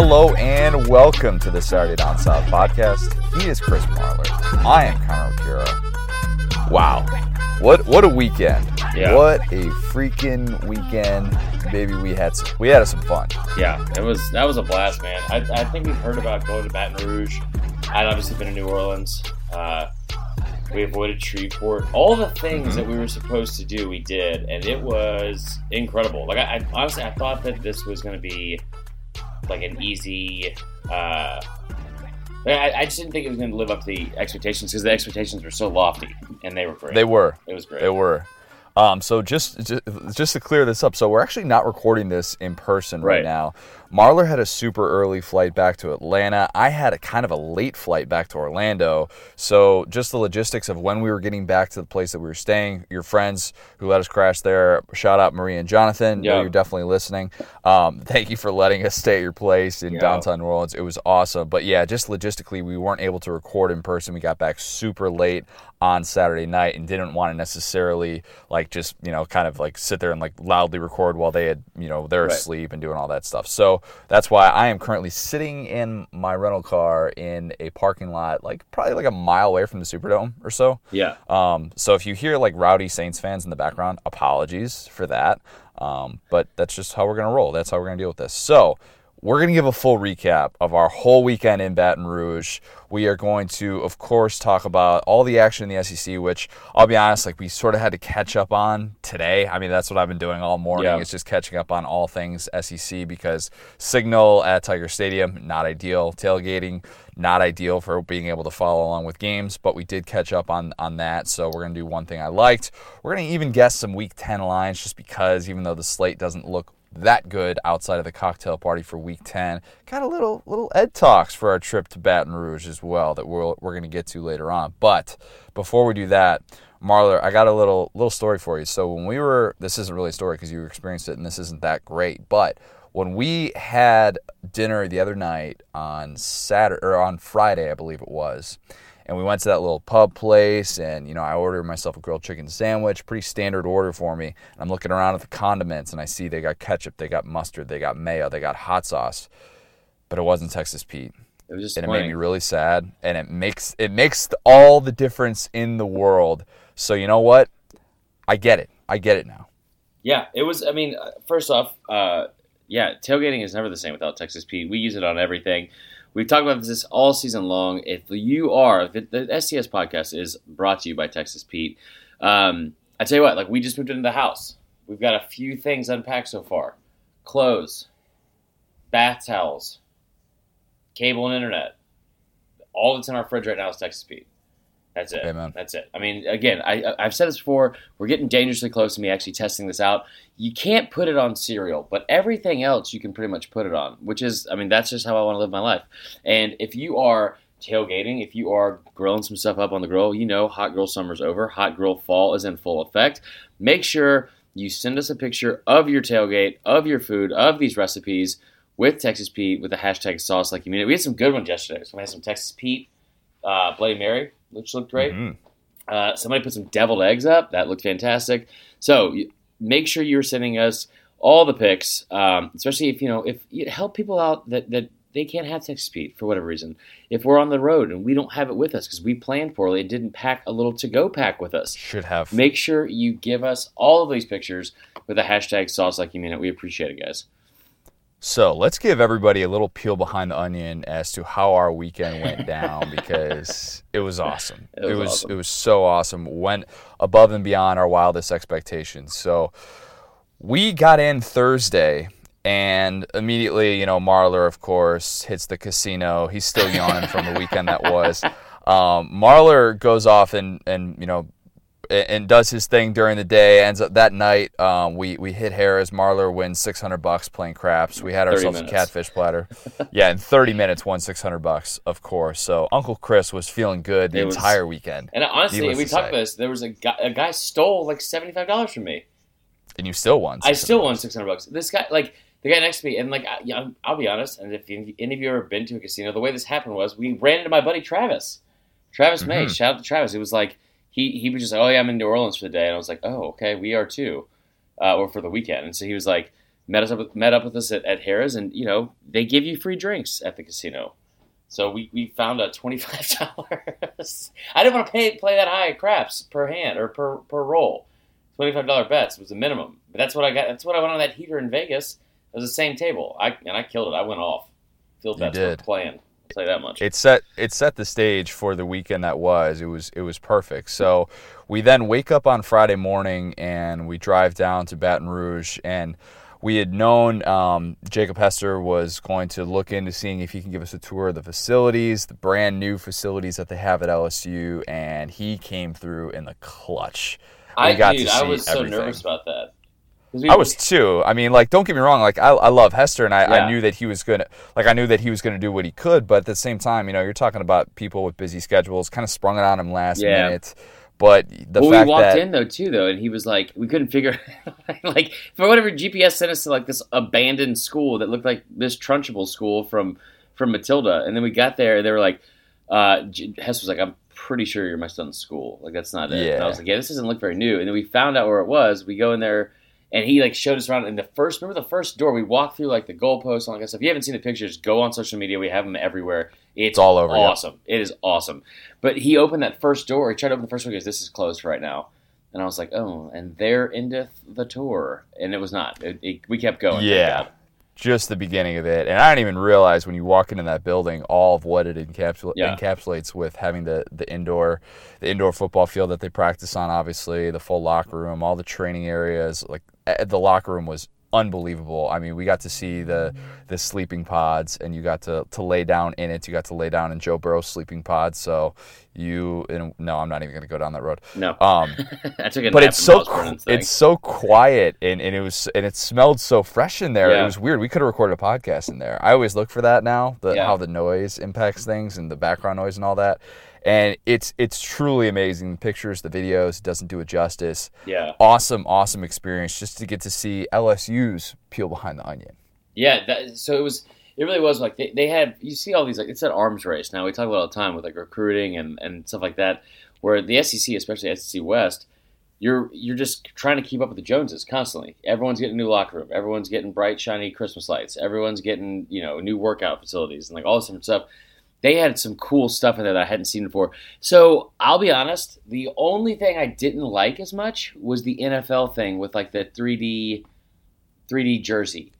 Hello and welcome to the Saturday Down South podcast. He is Chris Marler. I am Connor O'Gara. Wow. What what a weekend. Yeah. What a freaking weekend. Baby, we had some, we had some fun. Yeah, it was that was a blast, man. I, I think we've heard about going to Baton Rouge. I'd obviously been to New Orleans. Uh, we avoided Shreveport. All the things Mhm. that we were supposed to do, we did, and it was incredible. Like I, I honestly, I thought that this was going to be like an easy. Uh, I, I just didn't think it was going to live up to the expectations because the expectations were so lofty, and they were great. They were. It was great. They were. Um, so just, just just to clear this up, so we're actually not recording this in person right, Right. now. Marler had a super early flight back to Atlanta. I had a kind of a late flight back to Orlando. So just the logistics of when we were getting back to the place that we were staying. Your friends who let us crash there. Shout out Marie and Jonathan. Yeah. You're definitely listening. Um, thank you for letting us stay at your place in Yeah. downtown New Orleans. It was awesome. But yeah, just logistically, we weren't able to record in person. We got back super late on Saturday night and didn't want to necessarily like just you know kind of like sit there and like loudly record while they had you know they're Right. asleep and doing all that stuff. So that's why I am currently sitting in my rental car in a parking lot like probably like a mile away from the Superdome or so. yeah. Um, so if you hear like rowdy Saints fans in the background, apologies for that. Um, but that's just how we're gonna roll. That's how we're gonna deal with this. So we're gonna give a full recap of our whole weekend in Baton Rouge. We are going to, of course, talk about all the action in the SEC, which I'll be honest, like we sort of had to catch up on today. I mean, that's what I've been doing all morning. Yeah. It's just catching up on all things SEC because signal at Tiger Stadium not ideal. Tailgating not ideal for being able to follow along with games, but we did catch up on on that. So we're gonna do one thing I liked. We're gonna even guess some Week Ten lines just because even though the slate doesn't look that good outside of the cocktail party for Week Ten, got a little little Ed talks for our trip to Baton Rouge as well that we're we're gonna get to later on. But before we do that. Marler, I got a little little story for you. So when we were, this isn't really a story because you experienced it, and this isn't that great. But when we had dinner the other night on Saturday or on Friday, I believe it was, and we went to that little pub place, and you know I ordered myself a grilled chicken sandwich, pretty standard order for me. And I'm looking around at the condiments, and I see they got ketchup, they got mustard, they got mayo, they got hot sauce, but it wasn't Texas Pete It was just and it made me really sad and it makes it makes all the difference in the world so you know what i get it i get it now Yeah, it was. I mean, uh, first off, uh, yeah, tailgating is never the same without Texas Pete. We use it on everything. We've talked about this all season long. If you are, the, the SDS podcast is brought to you by Texas Pete. Um, I tell you what, like we just moved into the house. We've got a few things unpacked so far: clothes, bath towels, cable and internet. All that's in our fridge right now is Texas Pete. That's it. Amen. That's it. I mean, again, I, I- I've said this before. We're getting dangerously close to me actually testing this out. You can't put it on cereal, but everything else you can pretty much put it on. Which is, I mean, that's just how I want to live my life. And if you are tailgating, if you are grilling some stuff up on the grill, you know, hot grill summer's over. Hot grill fall is in full effect. Make sure you send us a picture of your tailgate, of your food, of these recipes with Texas Pete with the hashtag sauce like you mean it. We had some good ones yesterday. So we had some Texas Pete, uh, Bloody Mary, which looked great. Mhm. Uh, somebody put some deviled eggs up. That looked fantastic. So make sure you're sending us all the pics, um, especially if you know if you help people out that that they can't have Texas Pete for whatever reason. If we're on the road and we don't have it with us because we planned poorly and didn't pack a little to-go pack with us, should have make sure you give us all of these pictures with the hashtag sauce like you mean it. We appreciate it, guys. So let's give everybody a little peel behind the onion as to how our weekend went down because it was awesome. It was it was awesome. it was so awesome. Went above and beyond our wildest expectations. So we got in thursday and immediately you know marler of course hits the casino. He's still yawning from the weekend that was. Um, marler goes off and and you know and does his thing during the day. Ends up that night, um, we we hit Harrah's. Marler wins six hundred bucks playing craps. We had ourselves a catfish platter. yeah, in thirty minutes, won six hundred bucks, of course. So Uncle Chris was feeling good the was- entire weekend, And honestly, we talked about this. There was a guy, a guy stole like seventy five dollars from me. and you still won. I still won six hundred bucks. This guy, like the guy next to me, and like I, yeah, I'll be honest. And if any any of you ever been to a casino, the way this happened was we ran into my buddy Travis, Travis May. Mhm. Shout out to Travis. It was like he he was just like, oh yeah, I'm in New Orleans for the day, and I was like, oh okay, we are too, uh, or for the weekend. And so he was like, met us up with, met up with us at, at Harrah's, and you know they give you free drinks at the casino. So we, we found out twenty five dollars. I didn't want to pay play that high craps per hand or per per roll. Twenty five dollar bets was the minimum, but that's what I got. That's what I went on that heater in Vegas. It was the same table. I and I killed it. I went off. Field bets were playing. You that much. it set it set the stage for the weekend that was. It was it was perfect. So we then wake up on Friday morning and we drive down to Baton Rouge and we had known um, Jacob Hester was going to look into seeing if he can give us a tour of the facilities, the brand new facilities that they have at LSU, and he came through in the clutch. We I got dude, I was so everything. nervous about that. I was too. I mean, like, don't get me wrong. Like, I, I love Hester, and I, Yeah. I knew that he was gonna, like, I knew that he was gonna do what he could. But at the same time, you know, you're talking about people with busy schedules, kind of sprung it on him last Yeah. minute. But the well, fact we walked that in though too, though, and he was like, we couldn't figure, like, for whatever GPS sent us to like this abandoned school that looked like this Trunchbull school from from Matilda, and then we got there, and they were like, uh, Hess was like, I'm pretty sure you're my son's school, like that's not it. And I was like, yeah, this doesn't look very new, and then we found out where it was. We go in there. And he like showed us around in the first. Remember the first door we walked through like the goalposts and all that stuff. If you haven't seen the pictures, go on social media. We have them everywhere. It's, It's all over, yeah. Awesome. It is awesome. But he opened that first door. He tried to open the first door. because "This is closed right now." And I was like, "Oh!" And there endeth the tour. And it was not. It, it, we kept going. Yeah. Just the beginning of it, and I didn't even realize when you walk into that building all of what it encapsula- Yeah. encapsulates with having the the indoor the indoor football field that they practice on, obviously the full locker room, all the training areas. Like eh, the locker room was unbelievable. I mean, we got to see the the sleeping pods, and you got to to lay down in it. You got to lay down in Joe Burrow's sleeping pod. So you, and no, I'm not even going to go down that road. No, Um, a but it's so Miles qu- Brennan's thing. it's so quiet and, and it was and it smelled so fresh in there. Yeah. It was weird. We could have recorded a podcast in there. I always look for that now, the Yeah. how the noise impacts things and the background noise and all that. And it's it's truly amazing. The pictures, the videos, it doesn't do it justice. yeah, Awesome, awesome experience just to get to see LSU's peel behind the onion. yeah. That, so it was. It really was like they, they had. You see all these like it's an arms race now. We talk about all the time with like recruiting and, and stuff like that. Where the SEC, especially SEC West, you're you're just trying to keep up with the Joneses constantly. Everyone's getting a new locker room. Everyone's getting bright, shiny Christmas lights. Everyone's getting you know new workout facilities and like all this different stuff. They had some cool stuff in there that I hadn't seen before. So I'll be honest, the only thing I didn't like as much was the NFL thing with like the 3D 3D jersey.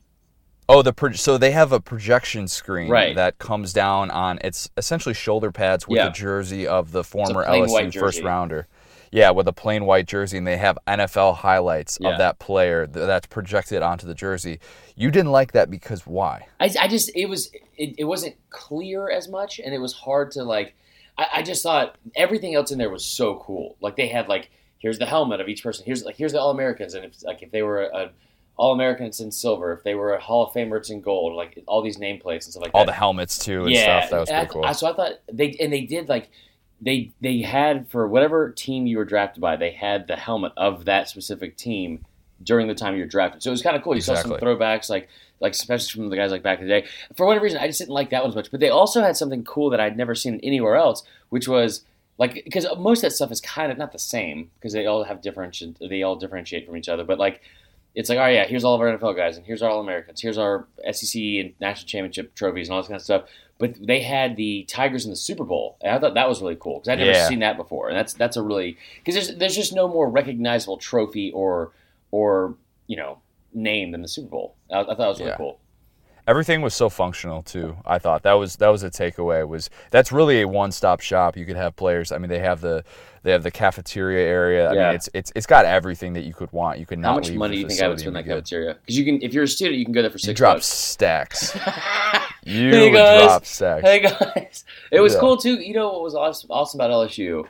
Oh, the pro- so they have a projection screen Right. that comes down on it's essentially shoulder pads with Yeah. the jersey of the former LSU first rounder. Yeah, with a plain white jersey, and they have NFL highlights Yeah. of that player th- that's projected onto the jersey. You didn't like that because why? I, I just it was it, it wasn't clear as much and it was hard to like I, I just thought everything else in there was so cool like they had like here's the helmet of each person here's like here's the all americans and if like if they were a all Americans it's in silver if they were a hall of famer it's in gold like all these nameplates and stuff like All that the helmets too and yeah stuff. That was and I- pretty cool. I, so i thought they and they did like they they had for whatever team you were drafted by they had the helmet of that specific team during the time you were drafted so it was kind of cool you saw some throwbacks like like especially from the guys like back in the day. For whatever reason, I just didn't like that one as much. But they also had something cool that I'd never seen anywhere else, which was like because most of that stuff is kind of not the same because they all have different they all differentiate from each other. But like it's like oh yeah, here's all of our NFL guys and here's our All Americans, here's our SEC and national championship trophies and all this kind of stuff. But they had the Tigers in the Super Bowl, and I thought that was really cool because I'd never Yeah. seen that before, and that's that's a really because there's there's just no more recognizable trophy or or you know name than the Super Bowl. I, I thought it was really Yeah. cool. Everything was so functional too. I thought that was that was a takeaway. Was that's really a one stop shop. You could have players. I mean, they have the they have the cafeteria area. I Yeah. mean, it's it's it's got everything that you could want. You could not How much money do you think I would spend in that cafeteria? Because you can, if you're a student, you can go there for six. You drop bucks. stacks. You Hey, guys. drop stacks. hey guys, it was Yeah. cool too. You know what was awesome, awesome about LSU?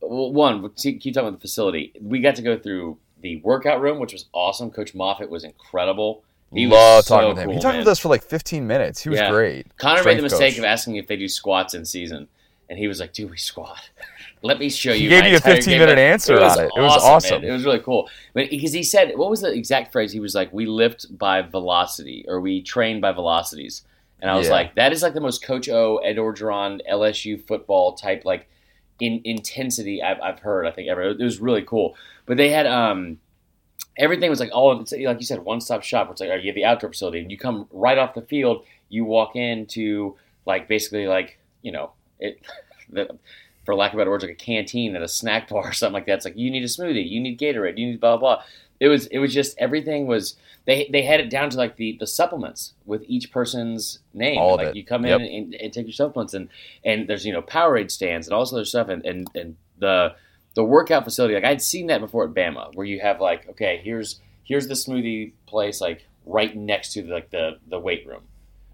Well, one, keep talking about the facility. We got to go through the workout room, which was awesome. Coach Moffitt was incredible. He Love was so talking with him. cool, he talked man. with us for like 15 minutes. He was Yeah. great. Connor made the mistake coach. of asking if they do squats in season, and he was like, "Do we squat?" Let me show you. He gave you a 15 game minute plan." answer was on it. It was awesome. man. It was really cool. Because he said, what was the exact phrase? He was like, "We lift by velocity, or we train by velocities." And I was Yeah. like, that is like the most Coach O, Ed Orgeron, LSU football type like in intensity I've, I've heard. I think ever. It was really cool. But they had um everything was like all it's like you said one stop shop. Where it's like you have the outdoor facility, and you come right off the field. You walk into like basically like you know it. The, for lack of better words, like a canteen at a snack bar or something like that. It's like you need a smoothie, you need Gatorade, you need blah blah. blah. It was it was just everything was they they had it down to like the the supplements with each person's name. All of like it. you come Yep. in and, and take your supplements and and there's you know Powerade stands and all this other stuff and and and the the workout facility like I'd seen that before at Bama where you have like okay here's here's the smoothie place like right next to like the the weight room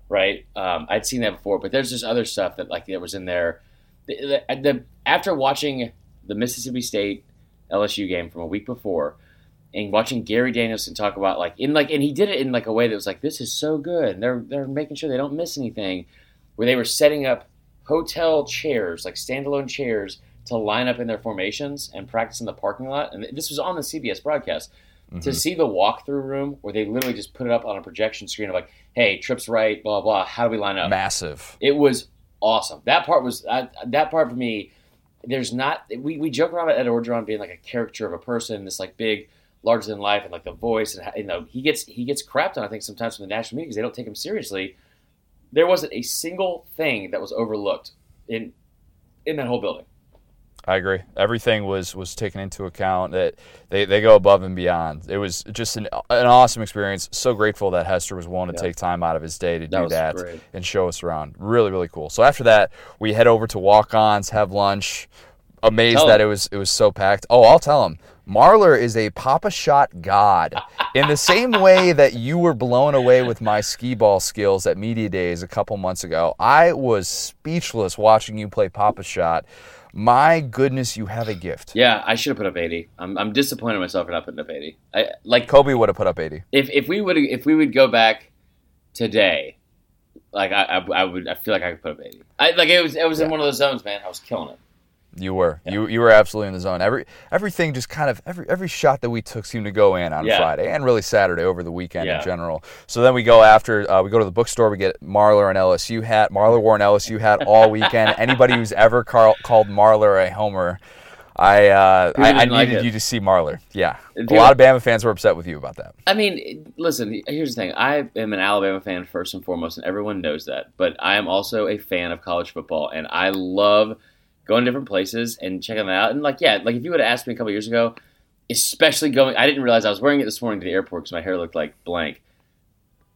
right um, I'd seen that before but there's just other stuff that like that was in there the, the, the after watching the Mississippi State LSU game from a week before and watching Gary Danielson talk about like in like and he did it in like a way that was like this is so good and they're they're making sure they don't miss anything where they were setting up hotel chairs like standalone chairs to line up in their formations and practice in the parking lot and this was on the CBS broadcast to Mhm. see the walkthrough room where they literally just put it up on a projection screen of like hey trips right blah blah how do we line up massive. it was awesome. That part was uh, that part for me. There's not we, we joke around about Ed Orgeron being like a caricature of a person, this like big, larger than life, and like the voice, and you know he gets he gets crapped on. I think sometimes from the national media because they don't take him seriously. There wasn't a single thing that was overlooked in in that whole building. I agree. Everything was was taken into account. That they, they go above and beyond. It was just an, an awesome experience. So grateful that Hester was willing to Yeah. take time out of his day to That do that great. and show us around. Really really cool. So after that, we head over to Walk-Ons, have lunch. Amazed Tell that him. it was it was so packed. Oh, I'll tell him. Marler is a Pop-A-Shot god. In the same way that you were blown away with my skee ball skills at Media Days a couple months ago, I was speechless watching you play Pop-A-Shot. My goodness, you have a gift. Yeah, I should have put up eighty. I'm, I'm disappointed in myself for not putting up eighty. I like Kobe would have put up 80. if if we would if we would go back today, like I, I, I would I feel like I could put up eighty. I like it was it was in one of those zones, man. I was killing it. You were. You you were absolutely in the zone. Every everything just kind of every every shot that we took seemed to go in on Yeah. Friday and really Saturday over the weekend Yeah. in general. So then we go after uh, we go to the bookstore. We get Marler an LSU hat. Marler wore an LSU hat all weekend. Anybody who's ever call, called Marler a homer, I uh, I, I didn't like needed you to see Marler. Yeah, If a lot of Bama fans were upset with you about that. I mean, listen. Here's the thing. I am an Alabama fan first and foremost, and everyone knows that. But I am also a fan of college football, and I love going to different places and checking them out. And like, yeah, like if you would have asked me a couple years ago, especially going, I didn't realize I was wearing it this morning to the airport because my hair looked like blank.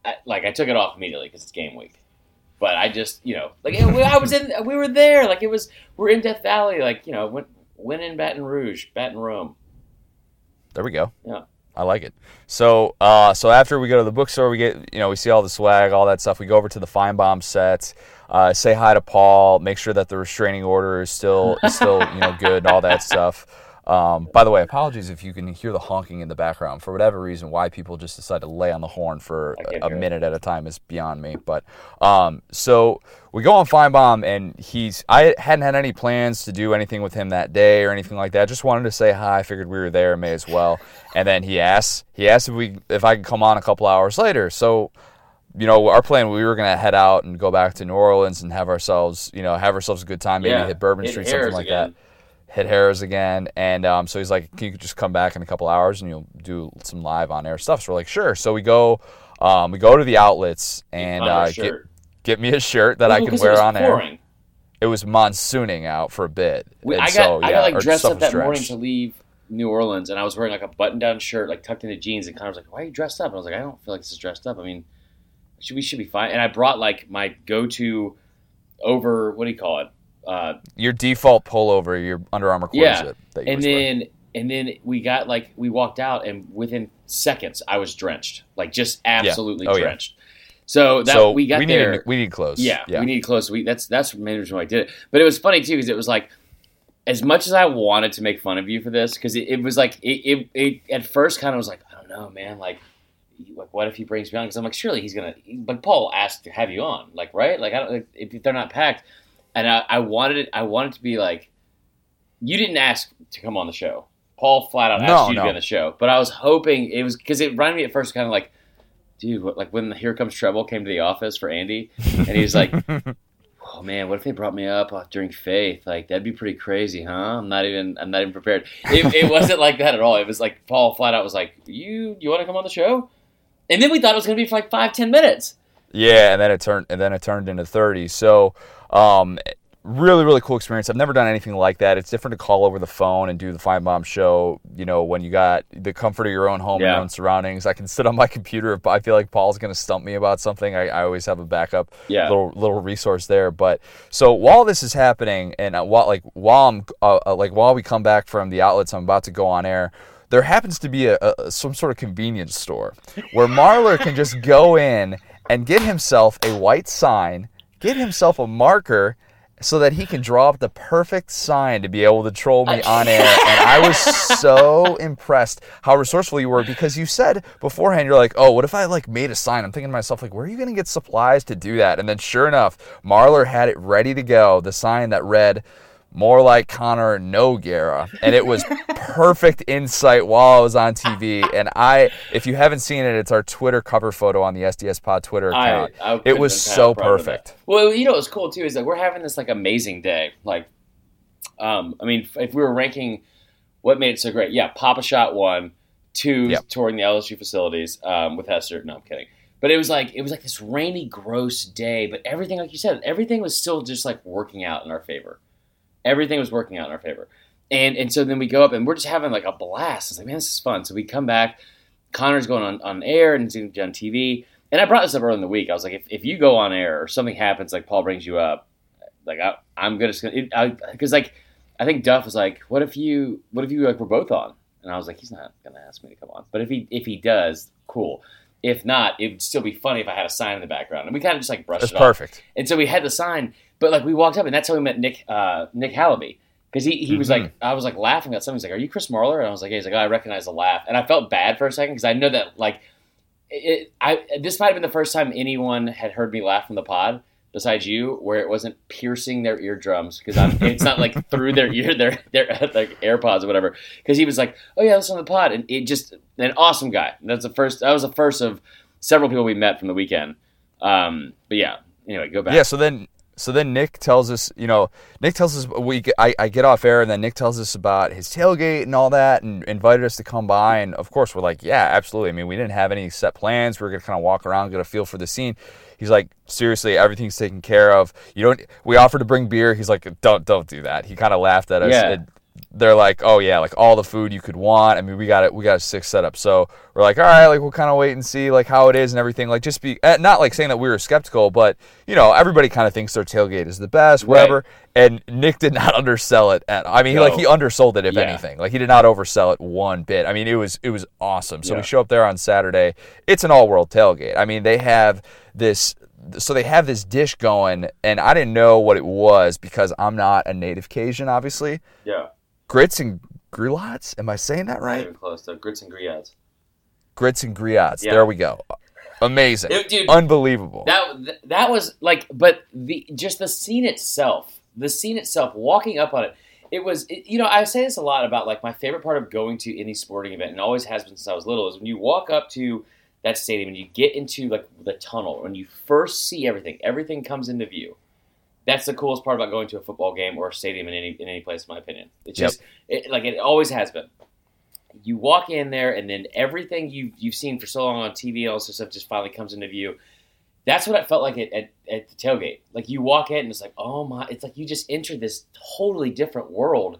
I, like I took it off immediately because it's game week. But I just, you know, like I was in, we were there. Like it was, we're in Death Valley. Like you know, went, went in Baton Rouge, Baton Rome. There we go. Yeah. I like it. So, uh, so after we go to the bookstore, we get, you know, we see all the swag, all that stuff. We go over to the Finebaum set, uh, say hi to Paul, make sure that the restraining order is still, is still, you know, good, and all that stuff. Um, by the way, apologies if you can hear the honking in the background. For whatever reason, why people just decide to lay on the horn for a, a minute at a time is beyond me. But um, so we go on Finebaum, and he's I hadn't had any plans to do anything with him that day or anything like that. Just wanted to say hi. Figured we were there, may as well. And then he asked he asked if we if I could come on a couple hours later. So you know, our plan we were gonna head out and go back to New Orleans and have ourselves, you know, have ourselves a good time. Maybe Yeah, hit Bourbon hit Street, something like again. that. Hit Harrah's again, and um, so he's like, "Can you just come back in a couple hours and you'll do some live on air stuff?" So we're like, "Sure." So we go, um, we go to the outlets and uh, get get me a shirt that I can wear on air. It was monsooning out for a bit. We, I got so, I got like dressed up that morning to leave New Orleans, and I was wearing like a button-down shirt, like tucked into jeans. And Connor was like, "Why are you dressed up?" And I was like, "I don't feel like this is dressed up. I mean, should we should be fine." And I brought like my go-to over what do you call it? Uh, Your default pullover, your Under Armour Yeah. corset that you and then and then we got like we walked out, and within seconds I was drenched, like just absolutely Oh, yeah. drenched. So that so we got we there. Need, we need clothes. Yeah, yeah. we need clothes. We that's that's the main reason why I did it. But it was funny too because it was like, as much as I wanted to make fun of you for this, because it, it was like it, it, it at first kind of was like I don't know, man, like. Like what if he brings me on? Because I'm like, surely he's gonna. But Paul asked to have you on, like, right? Like, I don't. Like, if they're not packed, and I, I wanted it. I wanted to be like, you didn't ask to come on the show. Paul flat out No, asked you to no. be on the show, but I was hoping it was because it reminded me at first kind of like, dude, what, like when the Here Comes Treble came to the office for Andy, and he was like, oh man, what if they brought me up uh, during faith? Like that'd be pretty crazy, huh? I'm not even I'm not even prepared. It, it wasn't like that at all. It was like Paul flat out was like, you you want to come on the show? And then we thought it was going to be for like five ten minutes. Yeah, and then it turned and then it turned into 30. So, um, really really cool experience. I've never done anything like that. It's different to call over the phone and do the Finebaum show. You know, when you got the comfort of your own home and your own surroundings. I can sit on my computer if I feel like Paul's going to stump me about something. I, I always have a backup Yeah. little little resource there. But so while this is happening, and uh, while like while I'm uh, uh, like while we come back from the outlets, I'm about to go on air. There happens to be a, a some sort of convenience store where Marler can just go in and get himself a white sign, get himself a marker, so that he can draw up the perfect sign to be able to troll me on air. And I was so impressed how resourceful you were because you said beforehand, you're like, oh, what if I like made a sign? I'm thinking to myself, like, where are you going to get supplies to do that? And then sure enough, Marler had it ready to go. The sign that read, more like Connor Noguera. And it was perfect insight while I was on TV. And I, if you haven't seen it, it's our Twitter cover photo on the SDS Pod Twitter account. I couldn't it was so prouder of that. perfect. Well, you know what's cool too is that we're having this like amazing day. Like, um, I mean, if we were ranking what made it so great, yeah, Pop-A-Shot one, two Yep. touring the LSU facilities um, with Hester. No, I'm kidding. But it was like it was like this rainy, gross day. But everything, like you said, everything was still just like working out in our favor. Everything was working out in our favor. And and so then we go up and we're just having like a blast. It's like, man, this is fun. So we come back. Connor's going on, on air and he's going to be on TV. And I brought this up early in the week. I was like, if, if you go on air or something happens, like Paul brings you up, like I, I'm gonna because like I think Duff was like, what if you what if you like were both on? And I was like, he's not gonna ask me to come on. But if he if he does, cool. If not, it would still be funny if I had a sign in the background. And we kind of just like brushed That's it off. perfect. And so we had the sign, but like we walked up, and that's how we met Nick uh, Nick Hallaby because he, he was Mhm. like I was like laughing at something. He's like, "Are you Chris Marler?" And I was like, yeah. "He's like, oh, I recognize the laugh." And I felt bad for a second because I know that like it, I this might have been the first time anyone had heard me laugh from the pod besides you, where it wasn't piercing their eardrums because I'm it's not like through their ear their their like AirPods or whatever. Because he was like, "Oh yeah, listen to the pod," and it just an awesome guy. That's the first. That was the first of several people we met from the weekend. Um, but yeah. Anyway, go back. Yeah. So then, so then Nick tells us, you know, Nick tells us we I, I get off air and then Nick tells us about his tailgate and all that and invited us to come by and of course we're like, yeah, absolutely. I mean, we didn't have any set plans. We were gonna kind of walk around, get a feel for the scene. He's like, seriously, everything's taken care of. You don't. We offered to bring beer. He's like, don't don't do that. He kind of laughed at us. Yeah. They're like, oh yeah, like all the food you could want. I mean, we got it. We got a six set up. So we're like, all right, like we'll kind of wait and see like how it is and everything. Like just be eh, not like saying that we were skeptical, but you know, everybody kind of thinks their tailgate is the best, whatever. And Nick did not undersell it at. I mean, he, like he undersold it if Yeah. anything. Like he did not oversell it one bit. I mean, it was it was awesome. So Yeah. we show up there on Saturday. It's an all world tailgate. I mean, they have this. So they have this dish going, and I didn't know what it was because I'm not a native Cajun, obviously Yeah. Grits and grulots. Am I saying that Not right? even close to grits and griots. Grits and griots. Yeah. There we go. Amazing. Dude, Unbelievable. That that was like, but the just the scene itself, the scene itself, walking up on it, it was. It, you know, I say this a lot about like my favorite part of going to any sporting event, and always has been since I was little, is when you walk up to that stadium and you get into like the tunnel, when you first see everything, everything comes into view. That's the coolest part about going to a football game or a stadium in any in any place, in my opinion. It's Yep. just it, like it always has been. You walk in there, and then everything you you've seen for so long on TV, all this stuff, just finally comes into view that's what I felt like at, at, at the tailgate. Like you walk in and it's like, oh my, it's like you just entered this totally different world.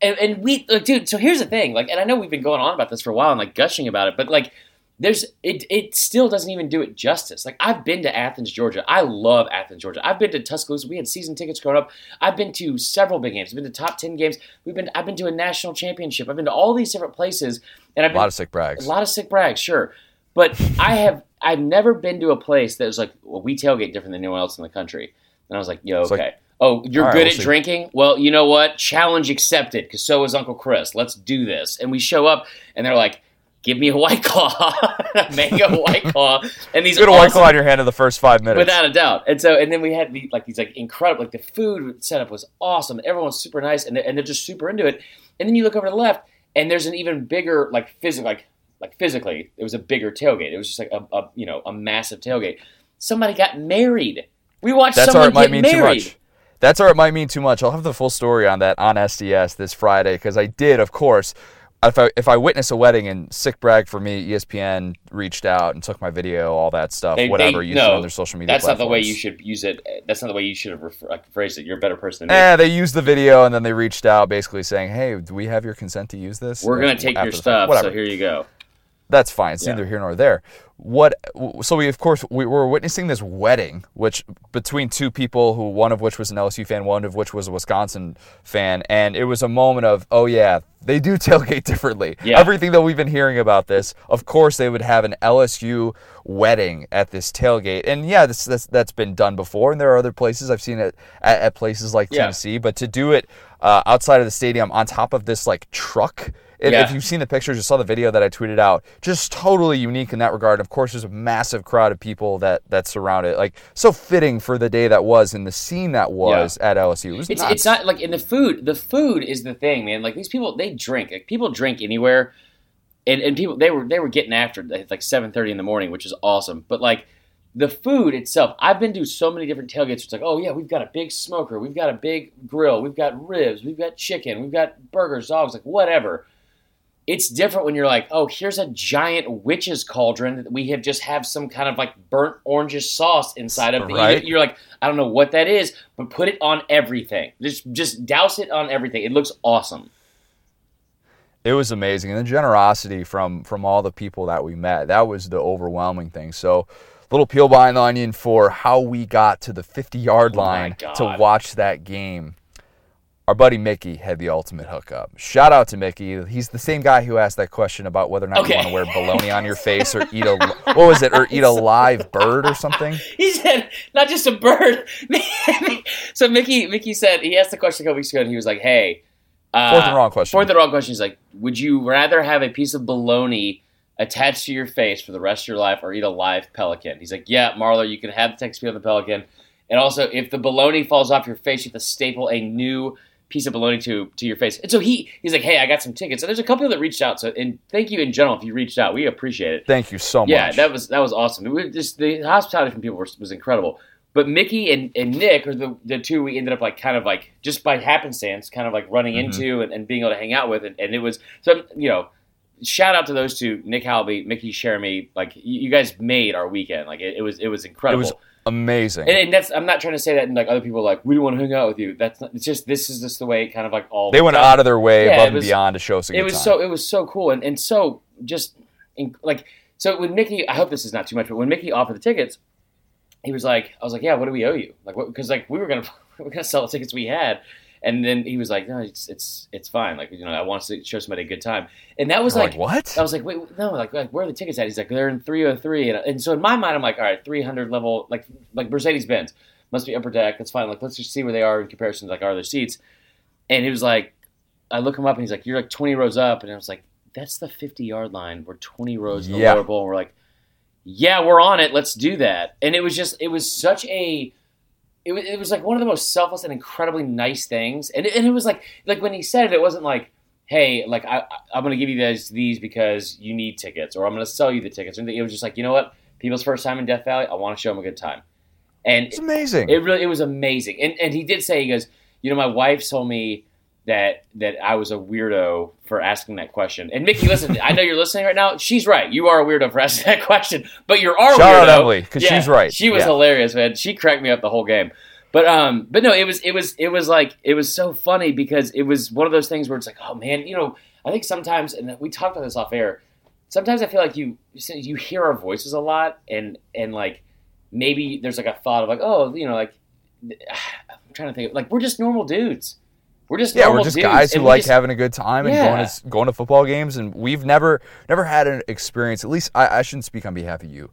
And, and we, like, dude, so here's the thing, like, and I know we've been going on about this for a while and like gushing about it, but like, there's, it, it still doesn't even do it justice. Like, I've been to Athens, Georgia. I love Athens, Georgia. I've been to Tuscaloosa. We had season tickets growing up. I've been to several big games. I've been to top 10 games. We've been, I've been to a national championship. I've been to all these different places. And I've a lot of sick brags. a lot of sick brags, sure. But I have I've never been to a place that was like, well, we tailgate different than anyone else in the country. And I was like, yo, It's like, okay. oh, you're right, good we'll at see. drinking? Well, you know what? Challenge accepted, because so is Uncle Chris. Let's do this. And we show up, and they're like, give me a white claw, a mango white claw, and these You get a white claw in your hand in the first five minutes. Without a doubt. And so, and then we had the, like these like incredible, like the food setup was awesome. Everyone's super nice, and they're, and they're just super into it. And then you look over to the left, and there's an even bigger, like physical, like like physically, it was a bigger tailgate. It was just like a, a you know a massive tailgate. Somebody got married We watched That's someone it might get mean married. too much. That's or it might mean too much. I'll have the full story on that on SDS this Friday because I did, of course. If I if I witness a wedding and sick brag for me, ESPN reached out and took my video, all that stuff, They- whatever, they- used no, it on their social media. That's not the way you should use it. That's not the way you should have refer- phrased it. You're a better person than me. Eh, they used the video and then they reached out basically saying, "Hey, do we have your consent to use this?" We're gonna take your stuff, Whatever. so here you go. That's fine. It's Yeah. neither here nor there. What? So we, of course, we were witnessing this wedding, which between two people who one of which was an LSU fan, one of which was a Wisconsin fan, and it was a moment of, oh yeah, they do tailgate differently. Yeah. Everything that we've been hearing about this, of course, they would have an LSU wedding at this tailgate, and yeah, this, that's been done before, and there are other places I've seen it at, at places like Yeah. Tennessee, but to do it uh, outside of the stadium on top of this like truck. If, Yeah. if you've seen the pictures, you saw the video that I tweeted out. Just totally unique in that regard. Of course, there's a massive crowd of people that that surround it. Like so fitting for the day that was and the scene that was at LSU. It was It's it's not like in the food. The food is the thing, man. Like these people, they drink. Like people drink anywhere, and, and people they were they were getting after it at like seven thirty in the morning, which is awesome. But like the food itself, I've been to so many different tailgates. It's like, oh yeah, we've got a big smoker, we've got a big grill, we've got ribs, we've got chicken, we've got burgers, dogs, like whatever. It's different when you're like, oh, here's a giant witch's cauldron that we have just have some kind of like burnt orangish sauce inside of. Right. You're like, I don't know what that is, but put it on everything. Just just douse it on everything. It looks awesome. it was amazing, and the generosity from from all the people that we met. That was the overwhelming thing. So. Little peel behind the onion for how we got to the 50 yard Oh line God. to watch that game. Our buddy Mickey had the ultimate hookup. Shout out to Mickey. He's the same guy who asked that question about whether or not Okay. you want to wear bologna on your face or eat a what was it or eat a live bird or something. He said, not just a bird. so Mickey Mickey said he asked the question a couple weeks ago, and he was like, "Hey, uh, Fourth and wrong question. Fourth and wrong question. He's like, would you rather have a piece of bologna attached to your face for the rest of your life, or eat a live pelican? He's like, Yeah, Marlo, you can have the XP on the pelican, and also if the bologna falls off your face, you have to staple a new piece of bologna to to your face. And so he he's like, Hey, I got some tickets. So there's a couple that reached out. So and thank you in general if you reached out, we appreciate it. Thank you so much. Yeah, that was that was awesome. It was just the hospitality from people was, was incredible. But Mickey and, and Nick are the, the two we ended up like kind of like just by happenstance, kind of like running Mhm. into and, and being able to hang out with, and, and it was so you know, shout out to those two, Nick Halby, Mickey Sheremy, like you, guys made our weekend, like it, it was it was it incredible. was amazing. and, and that's I'm not trying to say that and like other people are like we don't want to hang out with you. That's not, it's just this is just the way it kind of like all they went out of their way Yeah, above was- and beyond to show us it was time. so it was so cool and, and so just in, like so when Mickey I hope this is not too much but when Mickey offered the tickets he was like I was like yeah what do we owe you like because like we were gonna we were gonna sell the tickets we had and then he was like no it's it's it's fine like you know I want to show somebody a good time and that was like, like, what? I was like wait no like, like where are the tickets at he's like they're in 303 and, and so in my mind I'm like all right 300 level like like Mercedes Benz must be upper deck that's fine like let's just see where they are in comparison to like our other seats and he was like I look him up and he's like, You're like 20 rows up. And I was like, That's the 50 yard line. We're 20 rows in the Yeah. lower bowl. And we're like, Yeah, we're on it. Let's do that. And it was just, it was such a, it was, it was like one of the most selfless and incredibly nice things. And it, and it was like, like when he said it, it wasn't like, Hey, like I, I'm going to give you guys these because you need tickets, or I'm going to sell you the tickets. And it was just like, you know what? People's first time in Death Valley. I want to show them a good time. And it's amazing. it really it was amazing. And and he did say he goes, you know, my wife told me that that I was a weirdo for asking that question. And Mickey, listen, I know you're listening right now. She's right. You are a weirdo for asking that question. But you're our Shout weirdo. out Emily, 'cause she's right. She was Yeah. hilarious, man. She cracked me up the whole game. But um, but no, it was it was it was like it was so funny because it was one of those things where it's like, oh man, you know, I think sometimes, and we talked about this off air. Sometimes I feel like you you hear our voices a lot, and and like maybe there's like a thought of like, oh, you know, like I'm trying to think, of, like we're just normal dudes. We're just yeah, normal we're just dudes, guys who like just- having a good time and Yeah. going to going to football games, and we've never never had an experience. At least I, I shouldn't speak on behalf of you.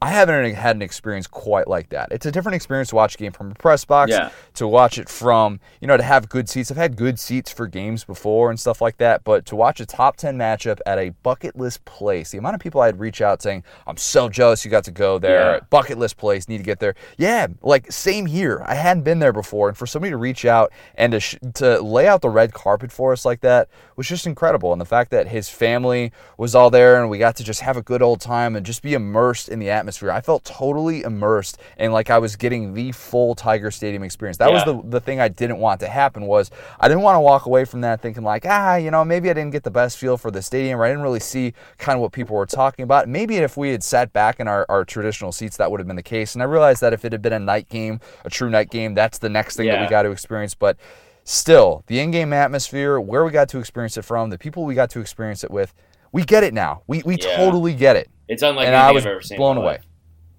I haven't had an experience quite like that. It's a different experience to watch a game from a press box Yeah. to watch it from, you know, to have good seats. I've had good seats for games before and stuff like that, but to watch a top 10 matchup at a bucket list place, the amount of people I'd reach out saying, I'm so jealous you got to go there. Yeah. Bucket list place, need to get there. Yeah, like same here. I hadn't been there before, and for somebody to reach out and to, sh- to lay out the red carpet for us like that was just incredible. And the fact that his family was all there and we got to just have a good old time and just be immersed in the atmosphere atmosphere. I felt totally immersed and like I was getting the full Tiger Stadium experience. That was the the thing I didn't want to happen was I didn't want to walk away from that thinking like, ah, you know, maybe I didn't get the best feel for the stadium or I didn't really see kind of what people were talking about. Maybe if we had sat back in our, our traditional seats, that would have been the case. And I realized that if it had been a night game, a true night game, that's the next thing that we got to experience. But still, the in-game atmosphere, where we got to experience it from, the people we got to experience it with, we get it now. We we Yeah. totally get it. It's unlike and anything I was I've ever seen. blown away.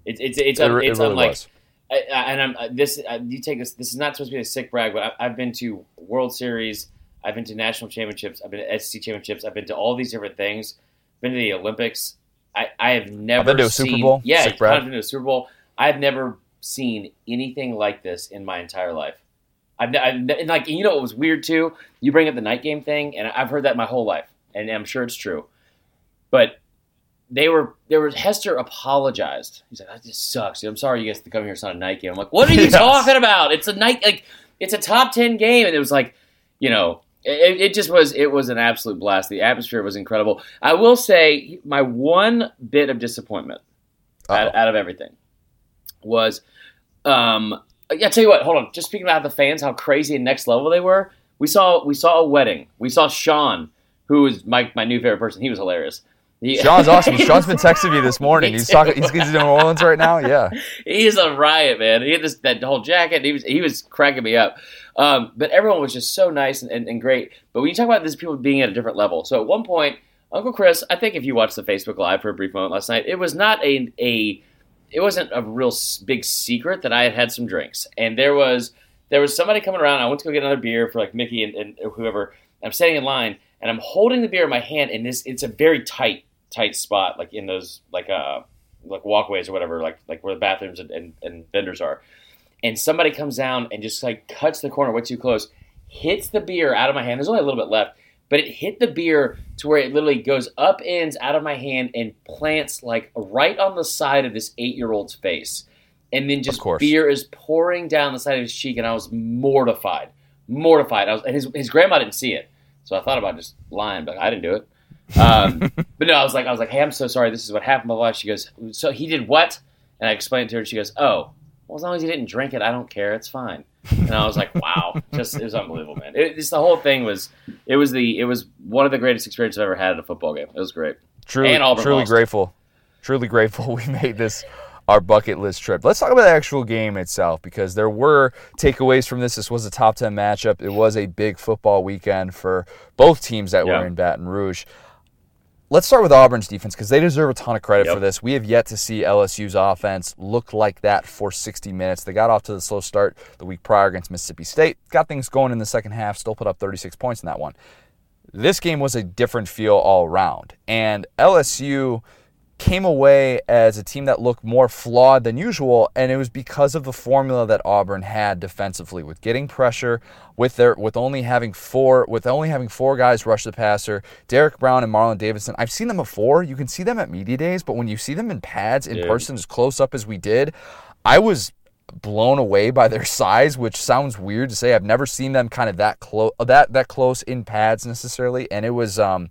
It's it's it's, It un, it it's really unlike. was. I, I, and I'm uh, this. Uh, you take this. This is not supposed to be a sick brag, but I, I've been to World Series. I've been to national championships. I've been to SEC championships. I've been to all these different things. Been to the Olympics. I, I have never been to a Super Bowl. Yeah, Sick I've brag. kind of been to a Super Bowl. I've never seen anything like this in my entire life. I've, I've and like you know what was weird too. You bring up the night game thing, and I've heard that my whole life, and I'm sure it's true. But they were there was Hester apologized. He's like, that just sucks. I'm sorry you guys have to come here. It's not a night game. I'm like, what are you Yes. talking about? It's a night like it's a top ten game, and it was like, you know, it, it just was it was an absolute blast. The atmosphere was incredible. I will say my one bit of disappointment out, out of everything was, um, yeah. Tell you what, hold on. Just speaking about the fans, how crazy and next level they were. We saw we saw a wedding. We saw Sean, who is my my new favorite person. He was hilarious. He- Sean's awesome. Sean's been texting me this morning. Me He's talking. He's, he's in New Orleans right now. Yeah. He's a riot, man. He had this that whole jacket. He was he was cracking me up. Um, but everyone was just so nice and, and, and great. But when you talk about these people being at a different level, so at one point, Uncle Chris, I think if you watched the Facebook Live for a brief moment last night, it was not a a it wasn't a real big secret that I had had some drinks, and there was there was somebody coming around. I went to go get another beer for like Mickey and, and whoever. I'm standing in line, and I'm holding the beer in my hand, and this it's a very tight tight spot, like in those like uh like walkways or whatever, like like where the bathrooms and, and, and vendors are. And somebody comes down and just like cuts the corner way too close, hits the beer out of my hand. There's only a little bit left, but it hit the beer to where it literally goes up ends out of my hand and plants like right on the side of this eight year old's face. And then just beer is pouring down the side of his cheek, and I was mortified, mortified. I was, and his his grandma didn't see it, so I thought about just lying, but I didn't do it. Um, but no, I was like, I was like, hey, I'm so sorry. This is what happened. Blah blah. She goes, so he did what? And I explained it to her. and She goes, oh, well, as long as he didn't drink it, I don't care. It's fine. And I was like, wow, just it was unbelievable, man. It, just the whole thing was, it was the, it was one of the greatest experiences I've ever had at a football game. It was great. Truly, truly lost. grateful. Truly grateful we made this our bucket list trip. Let's talk about the actual game itself because there were takeaways from this. This was a top 10 matchup. It was a big football weekend for both teams that Yeah. were in Baton Rouge. Let's start with Auburn's defense because they deserve a ton of credit Yep. for this. We have yet to see LSU's offense look like that for 60 minutes. They got off to the slow start the week prior against Mississippi State, got things going in the second half, still put up 36 points in that one this game was a different feel all around. And LSU came away as a team that looked more flawed than usual, and it was because of the formula that Auburn had defensively with getting pressure, with their with only having four with only having four guys rush the passer, Derrick Brown and Marlon Davidson. I've seen them before. You can see them at media days, but when you see them in pads in Dude. person as close up as we did, I was blown away by their size, which sounds weird to say. I've never seen them kind of that close that that close in pads necessarily, and it was um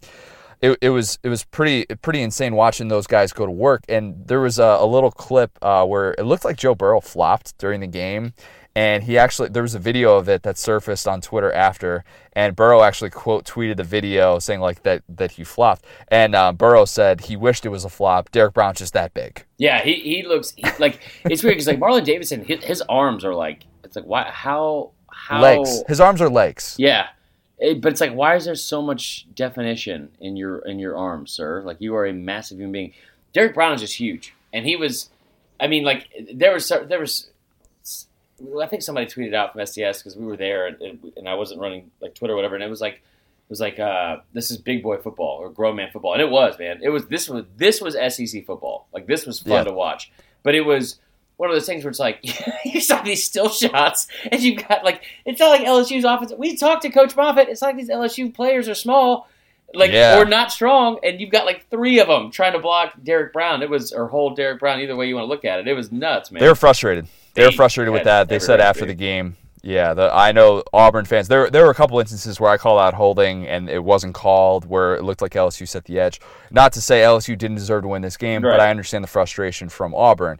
it, it was it was pretty pretty insane watching those guys go to work. And there was a, a little clip uh, where it looked like Joe Burrow flopped during the game, and he actually there was a video of it that surfaced on Twitter after, and Burrow actually quote tweeted the video saying like that that he flopped, and uh, Burrow said he wished it was a flop. Derrick Brown's just that big. Yeah, he, he looks he, like it's weird because like Marlon Davidson, his, his arms are like it's like why how how Legs. His arms are legs. Yeah, It- but it's like why is there so much definition in your in your arms, sir? Like you are a massive human being. Derrick Brown is just huge, and he was. I mean, like there was there was. I think somebody tweeted out from SDS because we were there and, and, and I wasn't running like Twitter or whatever, and it was like it was like uh, this is big boy football or grown man football, and it was man. It was this was this was SEC football. Like this was fun Yeah. to watch, but it was one of those things where it's like you saw these still shots, and you've got like it's not like LSU's offense. We talked to Coach Moffitt. It's like these LSU players are small, like Yeah. or not strong, and you've got like three of them trying to block Derrick Brown. It was or hold Derrick Brown. Either way you want to look at it, it was nuts, man. They were frustrated. They were frustrated with that. They said after the game, Yeah, the, I know Auburn fans. There, there were a couple instances where I called out holding and it wasn't called, where it looked like LSU set the edge. Not to say LSU didn't deserve to win this game, Right. but I understand the frustration from Auburn.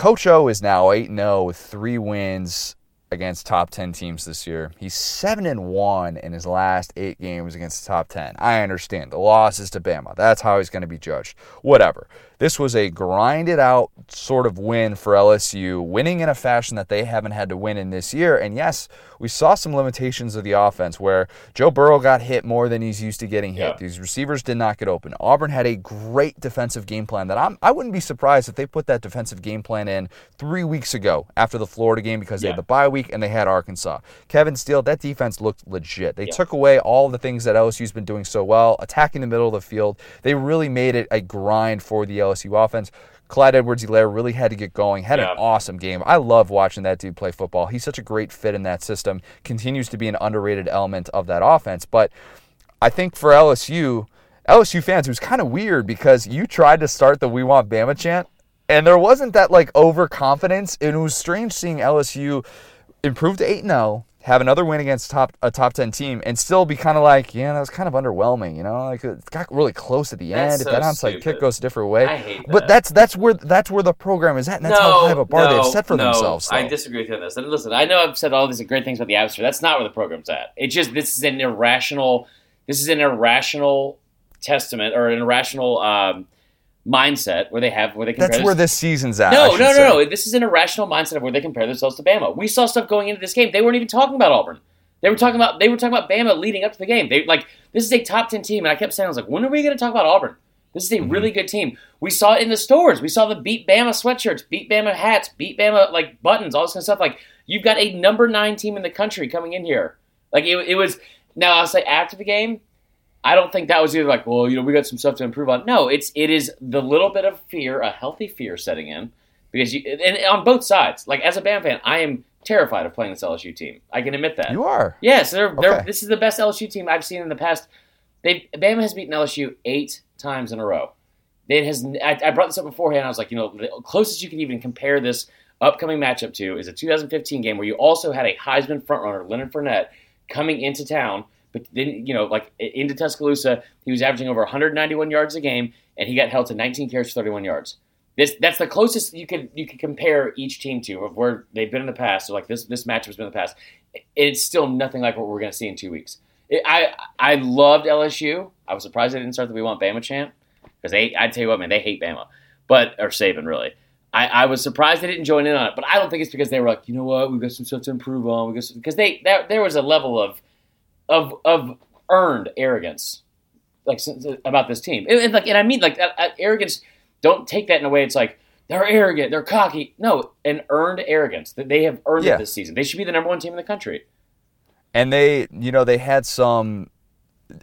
Coach O is now 8 0 with three wins against top 10 teams this year. He's 7 and 1 in his last eight games against the top 10. I understand. The loss is to Bama. That's how he's going to be judged. Whatever. This was a grinded out sort of win for LSU, winning in a fashion that they haven't had to win in this year. And yes, we saw some limitations of the offense where Joe Burrow got hit more than he's used to getting hit. Yeah. These receivers did not get open. Auburn had a great defensive game plan that I'm, I wouldn't be surprised if they put that defensive game plan in three weeks ago after the Florida game because they had the bye week and they had Arkansas. Kevin Steele, that defense looked legit. They took away all the things that LSU's been doing so well, attacking the middle of the field. They really made it a grind for the LSU offense. Clyde Edwards Helaire really had to get going. Had Yeah. an awesome game. I love watching that dude play football. He's such a great fit in that system. Continues to be an underrated element of that offense. But I think for LSU, LSU fans, it was kind of weird because you tried to start the "We Want Bama" chant, and there wasn't that like overconfidence. And it was strange seeing LSU improve to eight zero, have another win against top a top ten team, and still be kind of like, yeah, that was kind of underwhelming. You know, like it got really close at the That's end. so if that onside stupid. kick goes a different way, I hate but that's that's where that's where the program is at, and that's how high of a bar they've set for no, themselves. I disagree with you on this. And listen, I know I've said all these great things about the atmosphere. That's not where the program's at. It just this is an irrational. This is an irrational testament or an irrational um, mindset where they have where they compare. that's this- where this season's at. No, no, no, no. This is an irrational mindset of where they compare themselves to Bama. We saw stuff going into this game. They weren't even talking about Auburn. They were talking about they were talking about Bama leading up to the game. They like this is a top ten team, and I kept saying I was like, when are we going to talk about Auburn? This is a Mm-hmm. really good team. We saw it in the stores. We saw the beat Bama sweatshirts, beat Bama hats, beat Bama like buttons, all this kind of stuff. Like you've got a number nine team in the country coming in here. Like it, it was. Now I'll say after the game, I don't think that was either like, well, you know, we got some stuff to improve on. No, it's it is the little bit of fear, a healthy fear setting in because you and on both sides. Like as a Bama fan, I am terrified of playing this LSU team. I can admit that. You are. Yes, they're, they're this is the best LSU team I've seen in the past. They Bama has beaten LSU eight times in a row. It has. I, I brought this up beforehand. I was like, you know, the closest you can even compare this upcoming matchup to is a 2015 game where you also had a Heisman frontrunner, Leonard Fournette, coming into town, but then you know, like into Tuscaloosa, he was averaging over 191 yards a game, and he got held to 19 carries for 31 yards. This that's the closest you could you could compare each team to of where they've been in the past. So like this this matchup has been in the past. It's still nothing like what we're going to see in two weeks. It, I I loved LSU. I was surprised they didn't start the "We Want Bama" chant because they. I tell you what, man, they hate Bama, but or Saban really. I, I was surprised they didn't join in on it, but I don't think it's because they were like, you know what, we've got some stuff to improve on. Got because they there, there was a level of of of earned arrogance like about this team. And, and, like, and I mean like arrogance. Don't take that in a way. It's like they're arrogant, they're cocky. No, an earned arrogance that they have earned Yeah. it this season. They should be the number one team in the country. and they you know they had some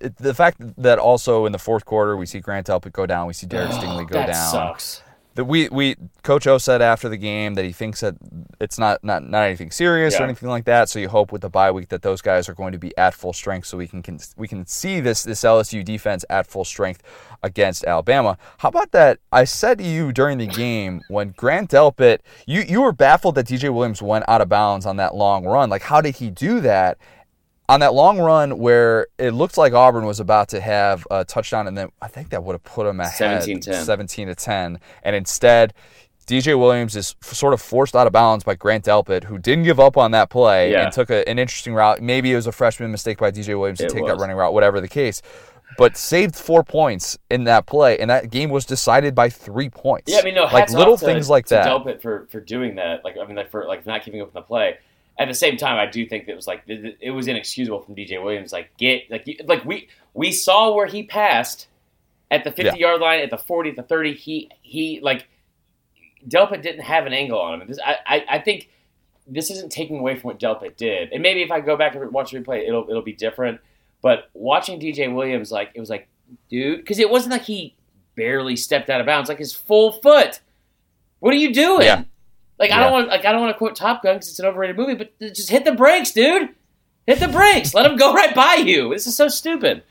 it, the fact that also in the fourth quarter we see Grant Delpit go down, we see Derek oh, Stingley go down. that down. sucks. That we we Coach O said after the game that he thinks that it's not not not anything serious or anything like that. So you hope with the bye week that those guys are going to be at full strength, so we can, can we can see this this LSU defense at full strength against Alabama. How about that? I said to you during the game when Grant Delpit, you you were baffled that DJ Williams went out of bounds on that long run. Like how did he do that? On that long run where it looked like Auburn was about to have a touchdown, and then I think that would have put them ahead 17-10. 17 to 10. And instead, DJ Williams is f- sort of forced out of bounds by Grant Delpit, who didn't give up on that play Yeah. and took a, an interesting route. Maybe it was a freshman mistake by DJ Williams to It take that running route, whatever the case. But saved four points in that play, and that game was decided by three points. Yeah, I mean, no, like little off to, things like to that. Delpit for for doing that. Like, I mean, like for like not giving up on the play. At the same time, I do think that it was like it was inexcusable from DJ Williams. Like, get like like we we saw where he passed at the fifty yard line, at the forty, at the thirty. He he like Delpit didn't have an angle on him. This, I, I I think this isn't taking away from what Delpit did. And maybe if I go back and watch the replay, it'll it'll be different. But watching DJ Williams, like it was like, dude, because it wasn't like he barely stepped out of bounds, like his full foot. What are you doing? Yeah. Like I don't want like I don't want to quote Top Gun because it's an overrated movie, but just hit the brakes, dude. Hit the brakes. Let him go right by you. This is so stupid.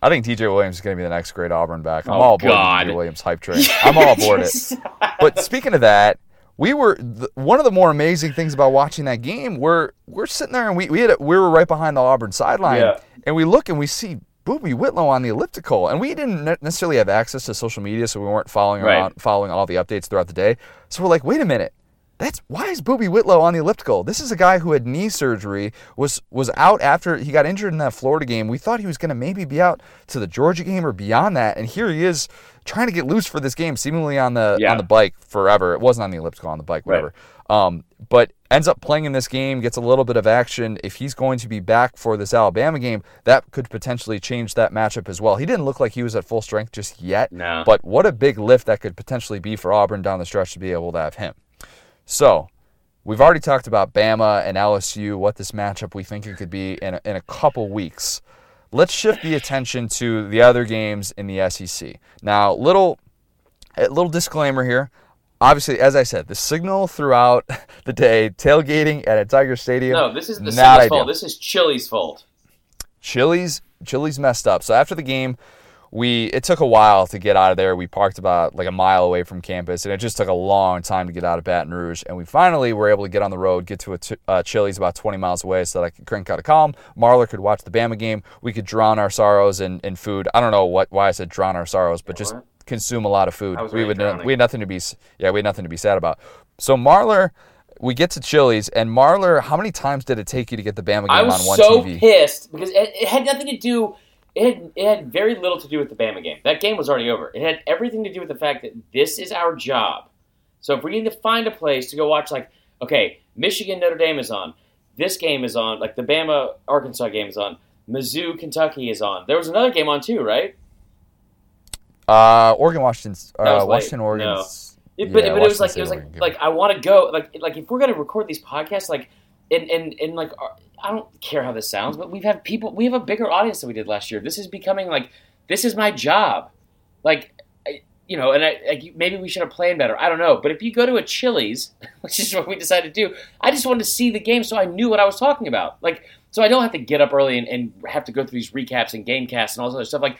I think DJ Williams is going to be the next great Auburn back. I'm Oh, all aboard God. the DJ Williams hype train. I'm all aboard it. But speaking of that, we were th- one of the more amazing things about watching that game. We're we're sitting there and we we had a, we were right behind the Auburn sideline, Yeah. and we look and we see Boobee Whitlow on the elliptical, and we didn't necessarily have access to social media, so we weren't following Right. around following all the updates throughout the day. So we're like, wait a minute. That's why is Boobee Whitlow on the elliptical? This is a guy who had knee surgery, was was out after he got injured in that Florida game. We thought he was going to maybe be out to the Georgia game or beyond that, and here he is trying to get loose for this game, seemingly on the Yeah. on the bike forever. It wasn't on the elliptical, on the bike, Right. whatever. Um, but ends up playing in this game, gets a little bit of action. If he's going to be back for this Alabama game, that could potentially change that matchup as well. He didn't look like he was at full strength just yet, No. but what a big lift that could potentially be for Auburn down the stretch to be able to have him. So, we've already talked about Bama and LSU, what this matchup we think it could be in a, in a couple weeks. Let's shift the attention to the other games in the SEC. Now, little a little disclaimer here. Obviously, as I said, the signal throughout the day, tailgating at a Tiger Stadium. No, this is the not fault. This is Chili's fault. Chili's Chili's messed up. So after the game, we it took a while to get out of there. We parked about like a mile away from campus, and it just took a long time to get out of Baton Rouge. And we finally were able to get on the road, get to a t- uh, Chili's about 20 miles away, so that I could crank out a column. Marler could watch the Bama game. We could drown our sorrows in, in food. I don't know what why I said drown our sorrows, but just consume a lot of food. We would drowning. we had nothing to be yeah we had nothing to be sad about. So Marler. We get to Chili's, and Marler, how many times did it take you to get the Bama game on one so TV? I was so pissed because it, it had nothing to do. It had, it had very little to do with the Bama game. That game was already over. It had everything to do with the fact that this is our job. So if we need to find a place to go watch, like, okay, Michigan Notre Dame is on, this game is on, like the Bama Arkansas game is on, Mizzou Kentucky is on. There was another game on too, right? Uh, Oregon, Washington's, uh. Washington, No. It, but, yeah, but it was like State, it was like like I want to go like like if we're gonna record these podcasts like and and and like uh, I don't care how this sounds but we've had people we have a bigger audience than we did last year. This is becoming like this is my job, like I, you know, and I like, maybe we should have planned better. I don't know, but if you go to a Chili's, which is what we decided to do, I just wanted to see the game so I knew what I was talking about, like so I don't have to get up early and, and have to go through these recaps and game casts and all this other stuff. Like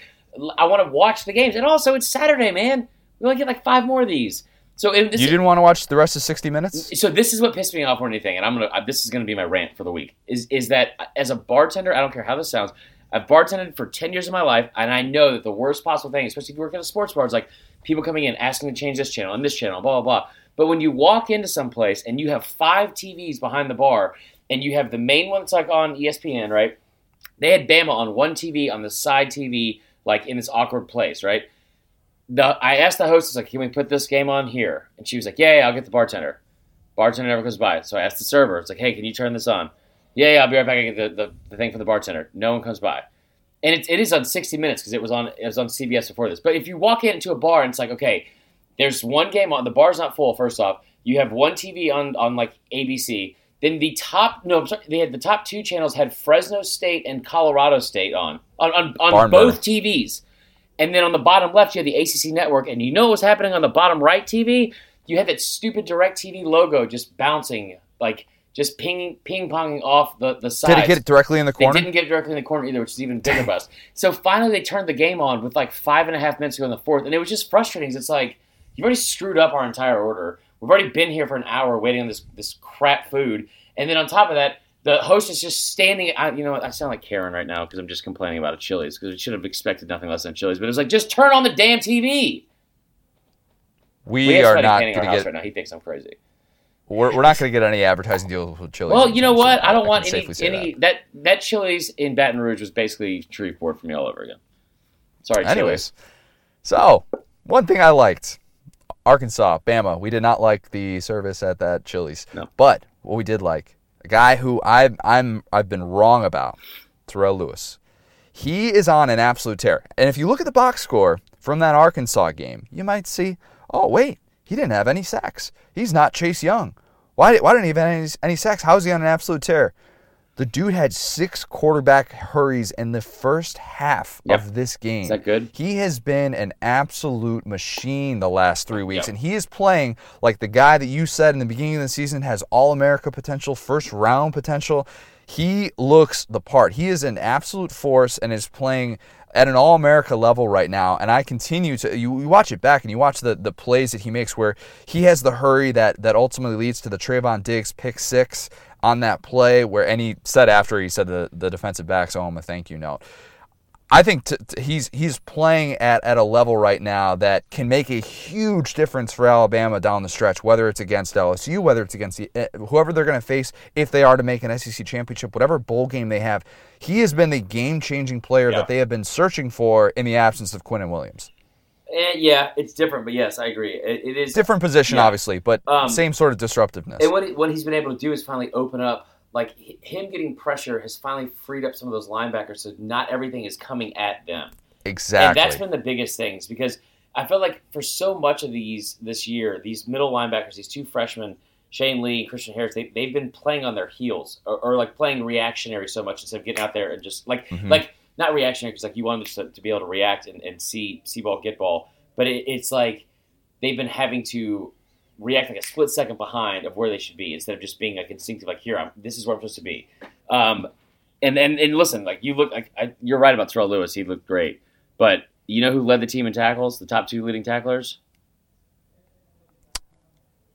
I want to watch the games, and also it's Saturday, man. We only get like five more of these. So it, this, You didn't want to watch the rest of 60 Minutes? so this is what pissed me off more than anything, and I'm gonna. This is gonna be my rant for the week. Is is that as a bartender, I don't care how this sounds. I've bartended for ten years of my life, and I know that the worst possible thing, especially if you work at a sports bar, is like people coming in asking to change this channel and this channel, blah blah blah. But when you walk into some place and you have five TVs behind the bar, and you have the main one that's like on ESPN, right? They had Bama on one TV on the side TV, like in this awkward place, right? The, I asked the hostess, like, can we put this game on here? And she was like, yeah, yeah, I'll get the bartender. Bartender never comes by. So I asked the server, it's like, hey, can you turn this on? Yeah, yeah, I'll be right back. I get the, the, the thing from the bartender. No one comes by. And it, it is on 60 Minutes because it was on it was on CBS before this. But if you walk into a bar and it's like, okay, there's one game on, the bar's not full, first off. You have one TV on, on like ABC. Then the top, no, I'm sorry, they had the top two channels had Fresno State and Colorado State on, on, on, on both. TVs. And then on the bottom left, you have the ACC network. And you know what was happening on the bottom right TV? You had that stupid Direct TV logo just bouncing, like just ping ping ponging off the, the sides. Did it get it directly in the corner? They didn't get it directly in the corner either, which is even bigger bust. So finally, they turned the game on with like five and a half minutes to go in the fourth, and it was just frustrating. It's like you've already screwed up our entire order. We've already been here for an hour waiting on this this crap food, and then on top of that, the host is just standing. I, you know, what, I sound like Karen right now because I'm just complaining about a Chili's because we should have expected nothing less than Chili's. But it was like, just turn on the damn TV. we, We are not going to get. right now. He thinks I'm crazy. We're, we're not going to get any advertising deals with Chili's. Well, you know what? I don't can want any any that. that Chili's in Baton Rouge was basically Shreveport for me all over again. Sorry, that. Chili's. Anyways, so one thing I liked Arkansas, Bama. We did not like the service at that Chili's. No. But what we did like, a guy who I've I'm I've been wrong about, Terrell Lewis. He is on an absolute tear. And if you look at the box score from that Arkansas game, you might see, oh wait, he didn't have any sacks. He's not Chase Young. Why, why didn't he have any, any sacks? How is he on an absolute tear? The dude had six quarterback hurries in the first half Yep. of this game. Is that good? He has been an absolute machine the last three weeks, Yep. and he is playing like the guy that you said in the beginning of the season has All America potential, first round potential. He looks the part. He is an absolute force and is playing at an All America level right now, and I continue to you, you, watch it back and you watch the the plays that he makes where he has the hurry that that ultimately leads to the Trevon Diggs pick six on that play where and he said after he said the the defensive backs owe him a thank you note. I think t- t- he's he's playing at, at a level right now that can make a huge difference for Alabama down the stretch, whether it's against LSU, whether it's against the, uh, whoever they're going to face if they are to make an SEC championship, whatever bowl game they have. He has been the game changing player yeah. that they have been searching for in the absence of Quinnen Williams. Eh, yeah, it's different, but yes, I agree. it, it is different position, yeah. obviously, but um, same sort of disruptiveness. And what what he's been able to do is finally open up like him getting pressure has finally freed up some of those linebackers, so not everything is coming at them. Exactly. And that's been the biggest things because I feel like for so much of these this year, these middle linebackers, these two freshmen, Shane Lee and Christian Harris, they, they've been playing on their heels or, or like playing reactionary so much instead of getting out there and just like mm-hmm. like not reactionary because like you want them to, to, be able to react and, and see see ball get ball, but it, it's like they've been having to react like a split second behind of where they should be instead of just being like instinctive, like here I'm, this is where I'm supposed to be. Um, and, and and listen, like you look like I, you're right about Terrell Lewis. He looked great, but you know who led the team in tackles? The top two leading tacklers.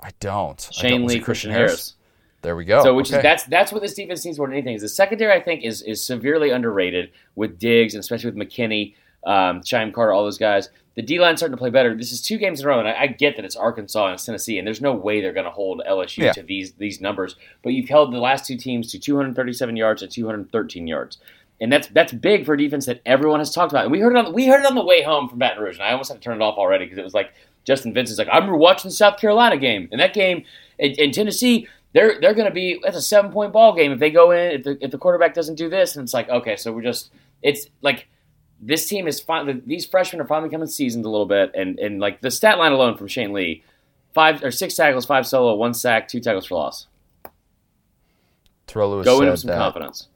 I don't. Shane I don't. Lee, Christian Harris? Harris. There we go. So, which okay. is that's that's what this defense needs more than anything. Is the secondary? I think is is severely underrated with Diggs and especially with McKinney, um, Shyheim Carter, all those guys the D line starting to play better. This is two games in a row, and I, I get that it's Arkansas and it's Tennessee, and there's no way they're going to hold LSU yeah. to these these numbers. But you've held the last two teams to 237 yards and 213 yards, and that's that's big for a defense that everyone has talked about. And we heard it on we heard it on the way home from Baton Rouge, and I almost had to turn it off already because it was like Justin Vincent's like I remember watching the South Carolina game, and that game in, in Tennessee. They're, they're going to be that's a seven point ball game if they go in if the, if the quarterback doesn't do this and it's like okay so we're just it's like this team is finally these freshmen are finally coming seasoned a little bit, and and like the stat line alone from Shane Lee, five or six tackles, five solo, one sack, two tackles for loss. Terrell Lewis go in with some that, confidence.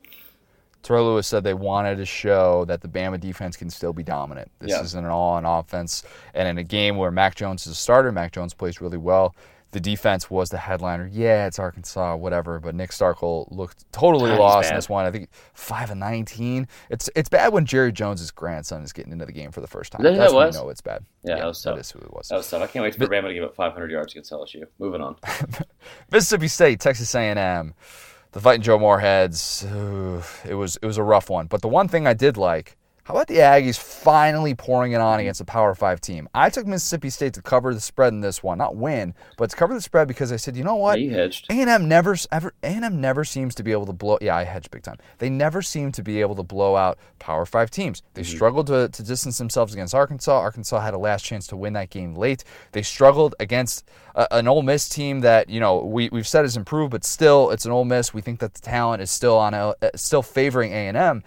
Terrell Lewis said they wanted to show that the Bama defense can still be dominant. This yeah. isn't an all-on offense, and in a game where Mac Jones is a starter, Mac Jones plays really well the defense was the headliner. Yeah, it's Arkansas, whatever. But Nick Starkel looked totally lost in this one. I think five and nineteen. It's it's bad when Jerry Jones's grandson is getting into the game for the first time. That's when you know it's bad. Yeah, yeah that was tough. That is who it was. That was tough. I can't wait for Bama to give up 500 yards against LSU. Moving on. Mississippi State, Texas A&M, the fighting Joe Moorheads. it was it was a rough one. But the one thing I did like how about the Aggies finally pouring it on against a Power 5 team? I took Mississippi State to cover the spread in this one, not win, but to cover the spread because I said, you know what? Yeah, you hedged. A&M never, ever, A&M never seems to be able to blow. Yeah, I hedged big time. They never seem to be able to blow out Power 5 teams. They mm-hmm. struggled to, to distance themselves against Arkansas. Arkansas had a last chance to win that game late. They struggled against a, an Ole Miss team that you know we we've said is improved, but still it's an Ole Miss. We think that the talent is still on a, still favoring A&M and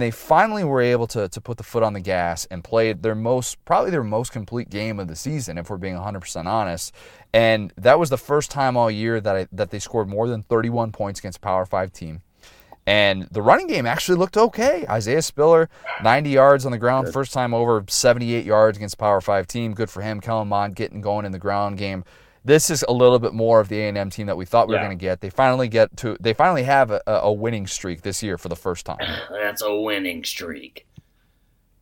they finally were able to, to put the foot on the gas and played their most probably their most complete game of the season if we're being 100% honest and that was the first time all year that I, that they scored more than 31 points against a power 5 team and the running game actually looked okay. Isaiah Spiller, 90 yards on the ground, first time over 78 yards against Power 5 team. Good for him. Kellen Mond getting going in the ground game this is a little bit more of the A&M team that we thought we yeah. were going to get. They finally get to they finally have a, a, winning streak this year for the first time. That's a winning streak.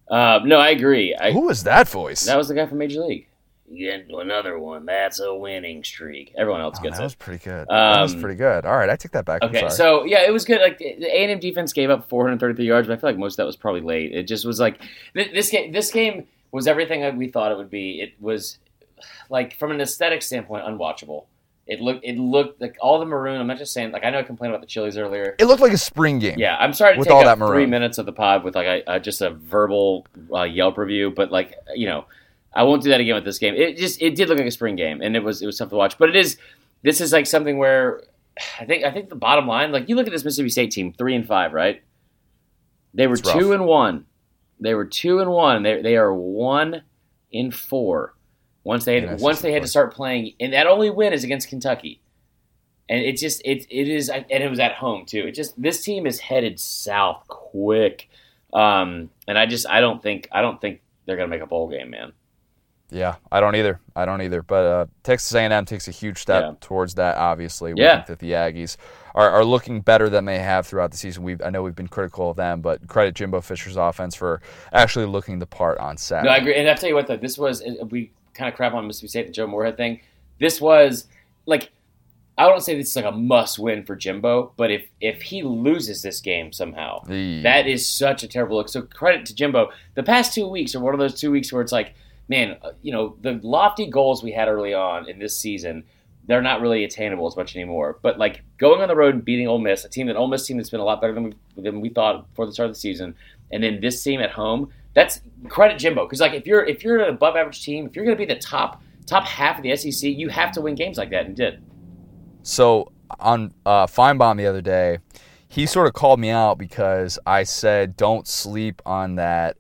Uh, no, I agree. I, Who was that voice? That was the guy from Major League. You get another one. That's a winning streak. Everyone else oh, gets that it. was pretty good. Um, that was pretty good. All right, I take that back. Okay, so yeah, it was good. Like the A and M defense gave up 433 yards, but I feel like most of that was probably late. It just was like this game. This game was everything we thought it would be. It was like from an aesthetic standpoint, unwatchable. It looked it looked like all the maroon. I'm not just saying like I know I complained about the Chili's earlier. It looked like a spring game. Yeah, I'm sorry to with take all that maroon. three minutes of the pod with like a, a just a verbal uh, Yelp review, but like you know, I won't do that again with this game. It just it did look like a spring game, and it was it was tough to watch. But it is this is like something where I think I think the bottom line, like you look at this Mississippi State team, three and five, right? They were two and one. They were two and one. They they are one in four once they had, once they had to start playing, and that only win is against Kentucky, and it just it it is, and it was at home too. It just this team is headed south quick, um, and I just I don't think I don't think they're gonna make a bowl game, man. Yeah, I don't either. I don't either. But uh, Texas A&M takes a huge step yeah. towards that. Obviously, we yeah. think that the Aggies are, are looking better than they have throughout the season. We I know we've been critical of them, but credit Jimbo Fisher's offense for actually looking the part on Saturday. No, I agree. And I tell you what, though, this was we kind of crap on Mississippi State, the Joe Moorhead thing. This was like I don't say this is like a must win for Jimbo, but if if he loses this game somehow, that is such a terrible look. So credit to Jimbo. The past two weeks are one of those two weeks where it's like, man, uh, you know, the lofty goals we had early on in this season, they're not really attainable as much anymore. But like going on the road and beating Ole Miss, a team that Ole Miss team that's been a lot better than we than we thought before the start of the season, and then this team at home, that's credit Jimbo because like if you're if you're an above average team, if you're going to be the top top half of the SEC, you have to win games like that, and did. So on uh, Finebaum the other day, he sort of called me out because I said don't sleep on that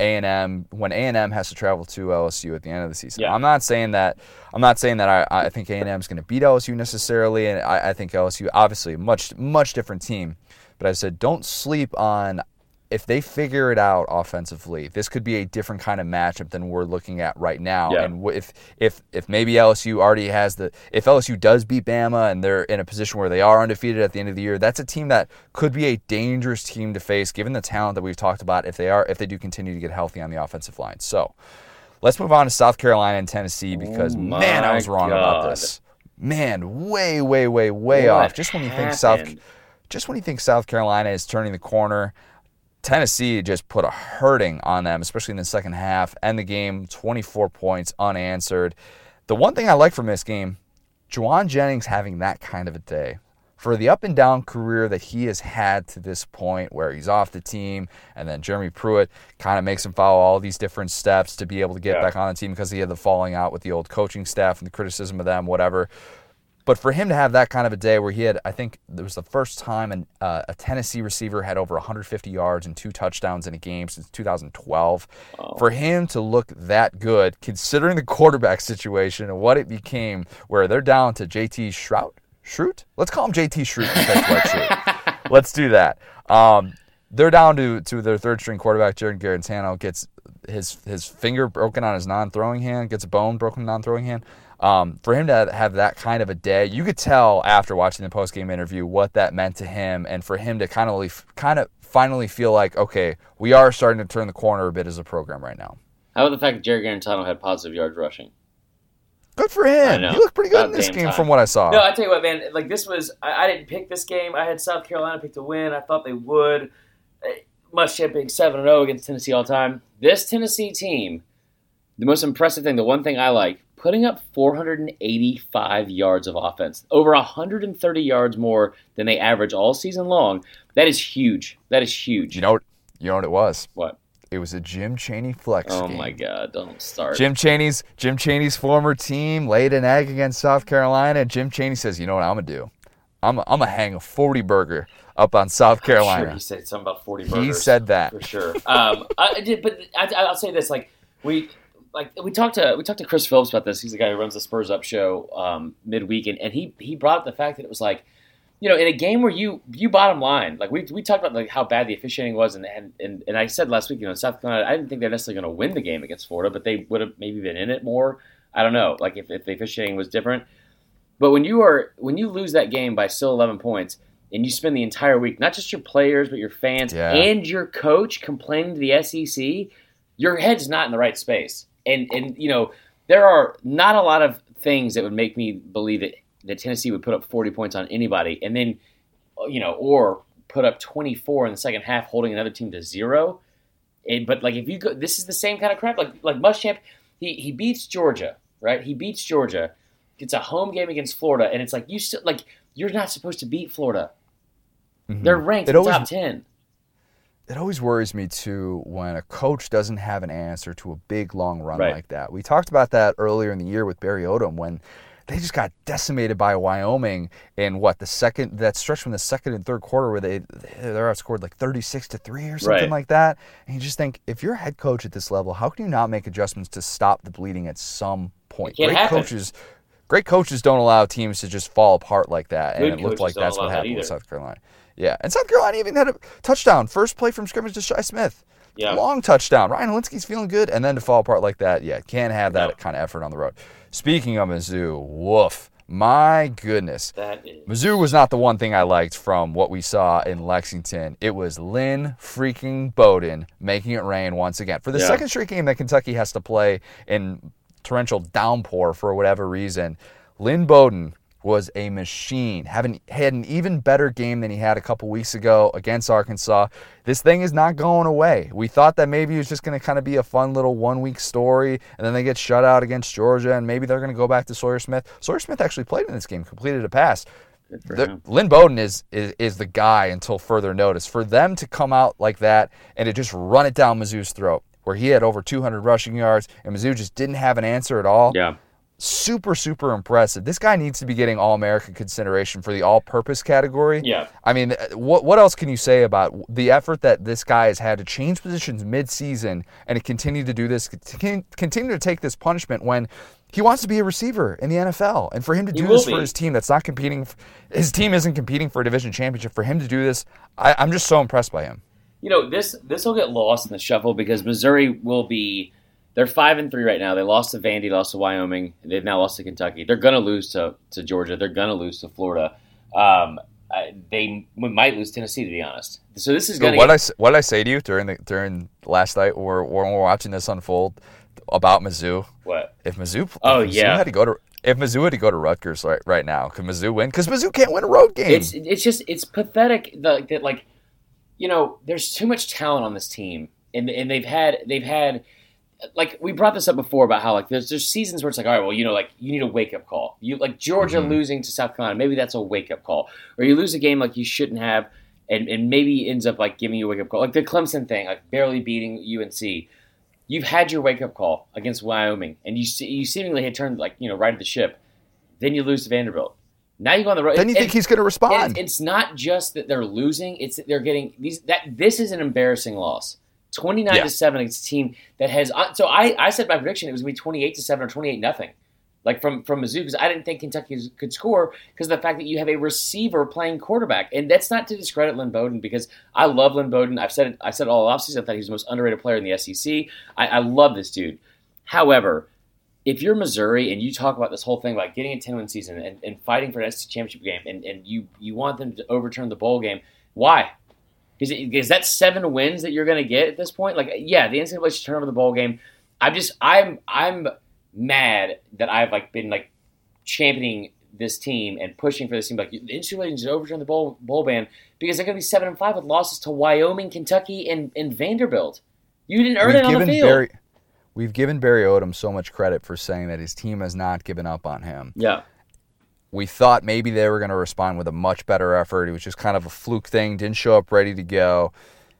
A and M when A and M has to travel to LSU at the end of the season. Yeah. I'm not saying that. I'm not saying that I, I think A and M is going to beat LSU necessarily, and I, I think LSU obviously much much different team. But I said don't sleep on if they figure it out offensively, this could be a different kind of matchup than we're looking at right now. Yeah. And if if if maybe LSU already has the if LSU does beat Bama and they're in a position where they are undefeated at the end of the year, that's a team that could be a dangerous team to face given the talent that we've talked about if they are if they do continue to get healthy on the offensive line. So, let's move on to South Carolina and Tennessee because Oh man, I was wrong about this. Man, way way way way What off. Just when you think South just when you think South Carolina is turning the corner, Tennessee just put a hurting on them, especially in the second half. End the game, 24 points unanswered. The one thing I like from this game, Jauan Jennings having that kind of a day. For the up and down career that he has had to this point, where he's off the team, and then Jeremy Pruitt kind of makes him follow all these different steps to be able to get Yeah. back on the team because he had the falling out with the old coaching staff and the criticism of them, whatever. But for him to have that kind of a day where he had, I think it was the first time an, uh, a Tennessee receiver had over 150 yards and two touchdowns in a game since 2012. For him to look that good, considering the quarterback situation and what it became, where they're down to JT Shrout, Shroot? Let's call him JT Shroot. Let's do that. Um, they're down to, to their third string quarterback, Jarrett Guarantano, gets his his finger broken on his non-throwing hand, gets a bone broken non-throwing hand. Um, for him to have that kind of a day, you could tell after watching the post-game interview what that meant to him, and for him to kind of kind of finally feel like, okay, we are starting to turn the corner a bit as a program right now. How about the fact that Jerry Guarantano had positive yards rushing? Good for him. know. He looked pretty good About in this game time. from what I saw. No, I tell you what, man. Like this was, I, I didn't pick this game. I had South Carolina picked to win. I thought they would. Eh, Muschamp being seven and zero against Tennessee all time. This Tennessee team, the most impressive thing, the one thing I like, putting up 485 yards of offense, over 130 yards more than they average all season long. That is huge. That is huge. you know, what- you know what it was? what? It was a Jim Chaney flex Oh game. my God! Don't start. Jim Chaney's Jim Chaney's former team laid an egg against South Carolina. Jim Chaney says, "You know what I'm gonna do? I'm I'm gonna hang a 40 burger up on South I'm sure Carolina." he said something about 40 burgers. he said that. for sure. Um, I, I did, but I, I'll say this: like we, like we talked to we talked to Chris Phillips about this. He's the guy who runs the Spurs Up show um, midweek, and, and he he brought up the fact that it was like, you know, in a game where you you bottom line, like we, we talked about like how bad the officiating was, and and, and, and I said last week, you know, South Carolina, I didn't think they're necessarily going to win the game against Florida, but they would have maybe been in it more. I don't know, like if, if the officiating was different. But when you are when you lose that game by still 11 points, and you spend the entire week, not just your players, but your fans Yeah. and your coach complaining to the SEC, your head's not in the right space. And and you know there are not a lot of things that would make me believe that that Tennessee would put up 40 points on anybody, and then you know or put up 24 in the second half, holding another team to zero. And, but like if you go, this is the same kind of crap. Like like Muschamp, he he beats Georgia, right? He beats Georgia. It's a home game against Florida, and it's like you still like you're not supposed to beat Florida. Mhm. They're ranked It always- top ten. It always worries me too when a coach doesn't have an answer to a big long run Right. like that. We talked about that earlier in the year with Barry Odom when they just got decimated by Wyoming in what the second that stretch from the second and third quarter where they they're outscored like 36 to 3 or something Right. like that. And you just think if you're a head coach at this level, how can you not make adjustments to stop the bleeding at some point? Great happen. coaches great coaches don't allow teams to just fall apart like that. And it looked like that's what that happened with. South Carolina. Yeah, and South Carolina even had a touchdown, first play from scrimmage to Shi Smith. Yeah. Long touchdown. Ryan Hilinski's feeling good, and then to fall apart like that, yeah, can't have that No. kind of effort on the road. Speaking of Mizzou, woof. My goodness. That is. Mizzou was not the one thing I liked from what we saw in Lexington. It was Lynn freaking Bowden making it rain once again. For the Yeah. second straight game that Kentucky has to play in torrential downpour for whatever reason, Lynn Bowden was a machine. Having had an even better game than he had a couple weeks ago against Arkansas. This thing is not going away. We thought that maybe it was just going to kind of be a fun little one week story, and then they get shut out against Georgia, and maybe they're going to go back to Sawyer Smith. Sawyer Smith actually played in this game, completed a pass. The- Lynn Bowden is, is is the guy until further notice. For them to come out like that and to just run it down Mizzou's throat, where he had over 200 rushing yards and Mizzou just didn't have an answer at all. Yeah. Super, super impressive. This guy needs to be getting All American consideration for the All Purpose category. Yeah. I mean, uh, what what else can you say about the effort that this guy has had to change positions mid-season and to continue to do this, to continue to take this punishment when he wants to be a receiver in the NFL, and for him to do this for his team that's not competing, his team isn't competing for a division championship. For him to do this, I, I'm just so impressed by him. You know this this will get lost in the shuffle because Missouri will be. They're five and three right now. They lost to Vandy, lost to Wyoming. They've now lost to Kentucky. They're going to lose to, to Georgia. They're going to lose to Florida. Um, I, they might lose Tennessee, to be honest. So this is going What to I what I say to you during the during last night, or when we're watching this unfold about Mizzou, what? if Mizzou, Oh, Mizzou yeah. had to go to if Mizzou had to go to Rutgers right, right now, could Mizzou win? Because Mizzou can't win a road game. It's it's just it's pathetic the, that like you know there's too much talent on this team and and they've had they've had like we brought this up before about how like there's there's seasons where it's like all right well you know like you need a wake up call you like Georgia Mhm. losing to South Carolina maybe that's a wake up call or you lose a game like you shouldn't have and and maybe ends up like giving you a wake up call like the Clemson thing like barely beating UNC you've had your wake up call against Wyoming and you see, you seemingly had turned like you know right at the ship then you lose to Vanderbilt now you go on the road then you and- think he's going to respond? it's, it's not just that they're losing; it's that they're getting these. That this is an embarrassing loss. Twenty nine Yeah. to seven against a team that has. uh, So I, I said my prediction it was gonna be twenty eight to seven or twenty eight nothing, like from from Mizzou because I didn't think Kentucky could score because of the fact that you have a receiver playing quarterback, and that's not to discredit Lynn Bowden because I love Lynn Bowden. I've said it. I said it all offseason. I thought he was the most underrated player in the SEC. I, I love this dude. However, if you're Missouri and you talk about this whole thing about getting a 10 win season and, and fighting for an SEC championship game and, and you, you want them to overturn the bowl game, why? Is, that seven wins that you're going to get at this point? Like, yeah, the NCAA should turn over the bowl game. I'm just, I'm, I'm mad that I've like been like championing this team and pushing for this team. Like, the NCAA to overturn the bowl, bowl ban because they're going to be seven and five with losses to Wyoming, Kentucky, and, and Vanderbilt. You didn't earn we've it on the given field. Barry, we've given Barry Odom so much credit for saying that his team has not given up on him. yeah. We thought maybe they were going to respond with a much better effort. It was just kind of a fluke thing. Didn't show up ready to go.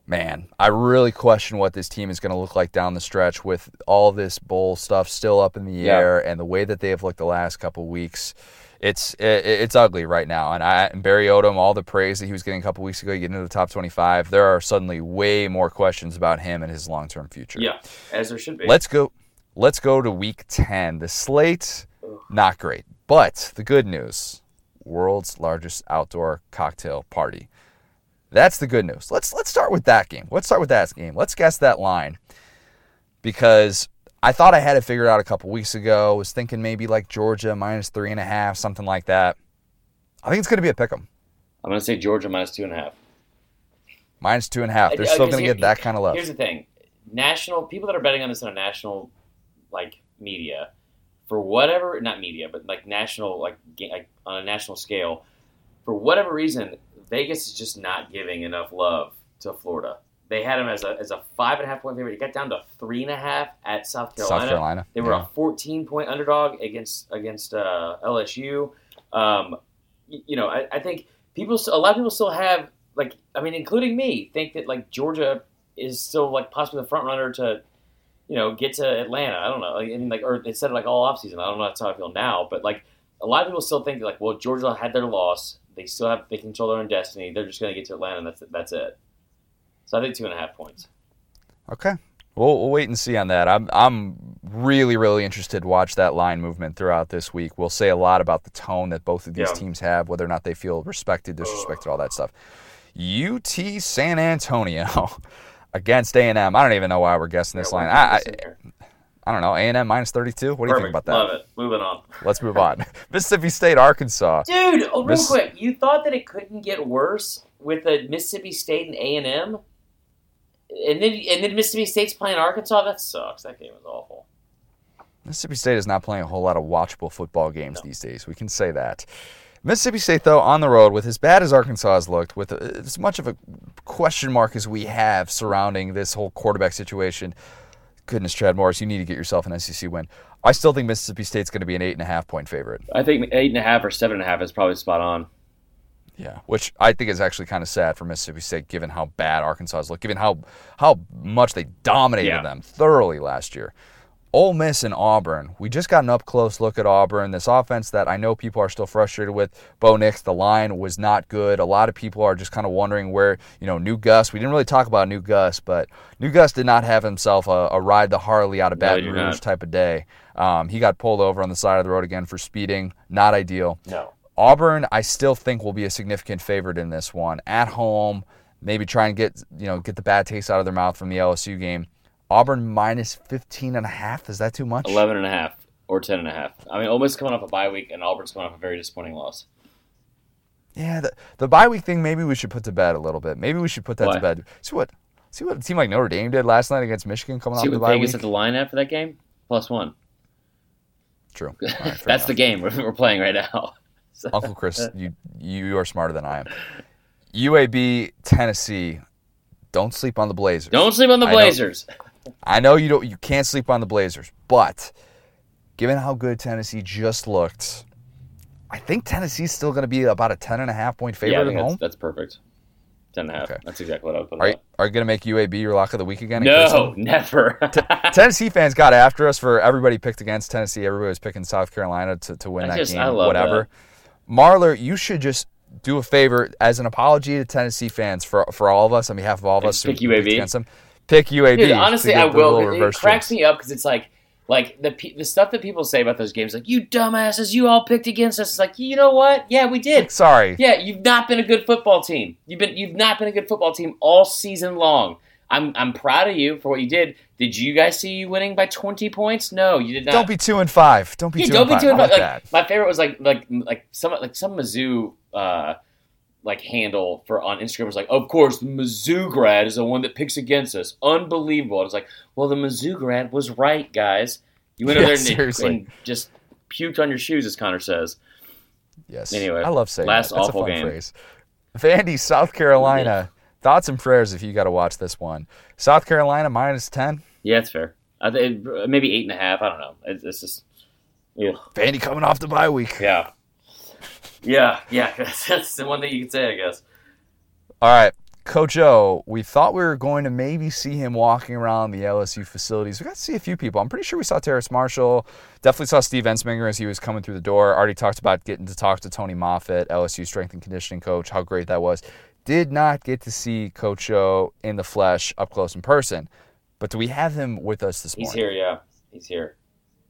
Man, I really question what this team is going to look like down the stretch with all this bowl stuff still up in the Yeah. air and the way that they have looked the last couple weeks. It's it, it's ugly right now. And, I, and Barry Odom, all the praise that he was getting a couple weeks ago, getting into the top 25, there are suddenly way more questions about him and his long term future. Yeah, as there should be. Let's go. Let's go to week ten. The slate, not great, but the good news: world's largest outdoor cocktail party. That's the good news. Let's let's start with that game. Let's start with that game. Let's guess that line because I thought I had it figured out a couple weeks ago. Was thinking maybe like Georgia minus three and a half, something like that. I think it's going to be a pick 'em. I'm going to say Georgia minus two and a half. Minus two and a half. They're Uh, still going to get that kind of love. Here's the thing: national people that are betting on this on a national like media, for whatever not media, but like national like, like on a national scale, for whatever reason, Vegas is just not giving enough love to Florida. They had them as a as a five and a half point favorite. It got down to three and a half at South Carolina. South Carolina. They were yeah. a 14 point underdog against against uh, LSU. Um, you know, I, I think people, a lot of people still have like, I mean, including me, think that like Georgia is still like possibly the front runner to, you know, get to Atlanta. I don't know. Like, I mean, like, or they said it like all offseason. I don't know. That's how I feel now, but like a lot of people still think like, well, Georgia had their loss. They still have they control their own destiny. They're just going to get to Atlanta, and that's that's it. So I think two and a half points. Okay. We'll, we'll wait and see on that. I'm I'm really really interested to watch that line movement throughout this week. We'll say a lot about the tone that both of these Yeah. teams have, whether or not they feel respected, disrespected, all that stuff. UT San Antonio against A&M. I don't even know why we're guessing this Yeah, line. I, I. I don't know, A&M minus 32. What do you think about that? Love it. Moving on. Let's move on. Mississippi State, Arkansas. Dude, oh, real Miss- quick, you thought that it couldn't get worse with the Mississippi State and A and M, and then and then Mississippi State's playing Arkansas. That sucks. That game was awful. Mississippi State is not playing a whole lot of watchable football games No. these days. We can say that. Mississippi State, though, on the road, with as bad as Arkansas has looked, with as much of a question mark as we have surrounding this whole quarterback situation, goodness, Chad Morris, you need to get yourself an SEC win. I still think Mississippi State's going to be an eight and a half point favorite. I think eight and a half or seven and a half is probably spot on. Yeah, which I think is actually kind of sad for Mississippi State, given how bad Arkansas has looked, given how how much they dominated Yeah. them thoroughly last year. Ole Miss and Auburn. We just got an up close look at Auburn. This offense that I know people are still frustrated with. Bo Nix, the line was not good. A lot of people are just kind of wondering where you know New Gus. We didn't really talk about New Gus, but New Gus did not have himself a, a ride the Harley out of Baton did Rouge not. type of day. Um, he got pulled over on the side of the road again for speeding. Not ideal. No. Auburn, I still think will be a significant favorite in this one. At home, maybe try and get you know get the bad taste out of their mouth from the LSU game. Auburn minus 15 and a half. Is that too much? 11 and a half or 10 and a half. I mean, Ole Miss coming off a bye week, and Auburn's coming off a very disappointing loss. Yeah, the, the bye week thing maybe we should put to bed a little bit. Maybe we should put that Why? to bed. See what see what a team like Notre Dame did last night against Michigan coming See off the bye Vegas week. at the line for that game? Plus one. True. Right, That's enough. the game we're, we're playing right now. So- Uncle Chris, you you are smarter than I am. UAB, Tennessee. Don't sleep on the Blazers. Don't sleep on the Blazers. I know you don't. You can't sleep on the Blazers, but given how good Tennessee just looked, I think Tennessee's still going to be about a ten and a half point Yeah, favorite think at that's, home. that's perfect. 10 and a half. Okay. That's exactly what I would put Are you, are you going to make UAB your lock of the week again? No, never. Tennessee fans got after us for everybody picked against Tennessee. Everybody was picking South Carolina to, to win I that just- game. I love whatever. Marler, you should just do a favor as an apology to Tennessee fans for for all of us on behalf of all of us. Pick UAB? Against them. Pick UAB. Dude, honestly, I will. It, it cracks me up because it's like, like the the stuff that people say about those games, like you dumbasses, you all picked against us. It's like, you know what? Yeah, we did. Sorry. Yeah, you've not been a good football team. You've been you've not been a good football team all season long. I'm I'm proud of you for what you did. Did you guys see you winning by 20 points? No, you did not. Don't be two and five. Don't be yeah, two don't and be five. too I like like. My favorite was like like like some like some Mizzou uh like handle for on Instagram was like, of course the Mizzou grad is the one that picks against us. Unbelievable. It's like, well the Mizzou grad was right, guys. You went Yeah, over there and, and just puked on your shoes, as Connor says. Yes. Anyway, I love saying last that. That's awful game. phrase. Vandy, South Carolina. Thoughts and prayers if you got to watch this one. South Carolina minus ten. Yeah, it's fair. I think maybe eight and a half. I don't know. It's, it's just, yeah, Vandy coming off the bye week. yeah, yeah, yeah. That's the one thing you can say, I guess. All right, Coach O. We thought we were going to maybe see him walking around the LSU facilities. We got to see a few people. I'm pretty sure we saw Terrace Marshall. Definitely saw Steve Ensminger as he was coming through the door. Already talked about getting to talk to Tommy Moffitt, LSU strength and conditioning coach. How great that was. Did not get to see Coach O in the flesh, up close in person. But do we have him with us this He's morning? He's here, yeah. He's here.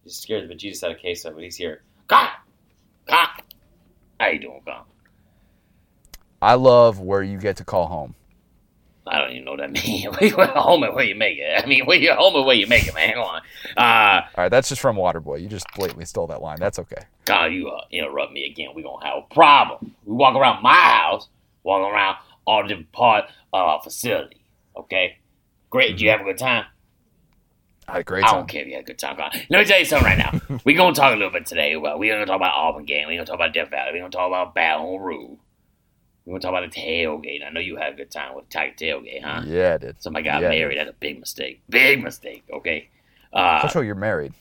He's scared the bejesus out of queso, but he's here. God, God, how you doing? I love where you get to call home. I don't even know what that means. home and where you make it. I mean, where you home and where you make it, man. Come on. Uh, All right, that's just from Waterboy. You just blatantly stole that line. That's okay. God, you uh, interrupt me again. We're going to have a problem. We walk around my house, walking around all the different part of our facility. Okay? Great. Did you have a good time? I had a great time. I don't care if you had a good time. Let me tell you something right now. We're going to talk a little bit today. About, we're going to talk about Auburn game. We're going to talk about Death Valley. We're going to talk about Baton Rouge. We're going to talk about the tailgate. I know you had a good time with Tiger tailgate, huh? Yeah, I did. Somebody got Yeah, married. That's a big mistake. Big mistake. Okay. Uh, Coach O, you're married.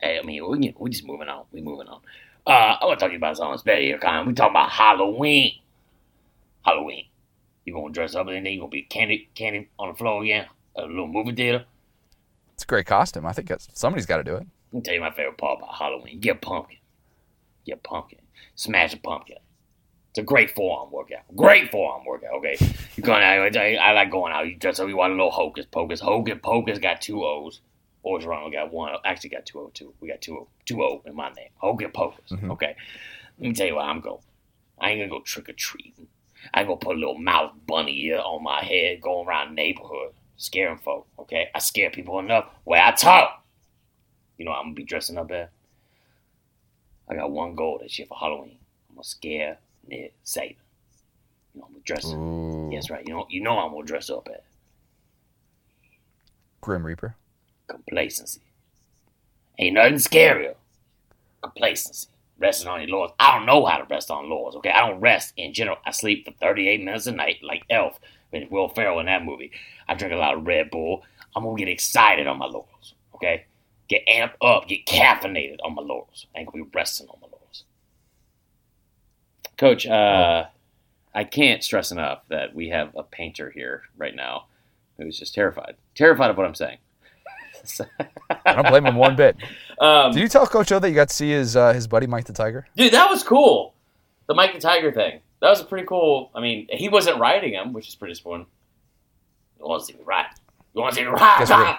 hey, I mean, we we just moving on. We're moving on. Uh, I want to talk to you about something special here, Con. We talking about Halloween. Halloween. You're gonna dress up in there? You're gonna be candy candy on the floor again? A little movie theater. It's a great costume. I think somebody's got to do it. Let me tell you my favorite part about Halloween. Get a pumpkin. Get a pumpkin. Smash a pumpkin. It's a great forearm workout. Great forearm workout. Okay, you going out? I, I like going out. You dress up. You want a little hocus pocus. Hocus pocus got two O's. Orgeron got one. Actually, got two O two. We got two O two O in my name. Hocus pocus. Mhm. Okay. Let me tell you what I'm going. I ain't gonna go trick or treating. I ain't gonna put a little mouth bunny on my head, going around the neighborhood, scaring folk. Okay, I scare people enough where I talk. You know, I'm gonna be dressing up at. I got one goal this year for Halloween. I'm gonna scare Ned Saban. You know, I'm gonna dress. Ooh. Yes, right. You know, you know, I'm gonna dress up at Grim Reaper. complacency. Ain't nothing scarier. Complacency. Resting on your laws. I don't know how to rest on laws, okay? I don't rest in general. I sleep for 38 minutes a night like Elf with Will Ferrell in that movie. I drink a lot of Red Bull. I'm gonna get excited on my laurels, okay? Get amped up, get caffeinated on my laurels. I ain't gonna be resting on my laurels. Coach, uh, I can't stress enough that we have a painter here right now who's just terrified. Terrified of what I'm saying. I don't blame him one bit. Um, Did you tell Coach O that you got to see his uh, his buddy Mike the Tiger? Dude, that was cool. The Mike the Tiger thing. That was a pretty cool. I mean, he wasn't riding him, which is pretty disappointing. You want to see me ride? You want to see me ride?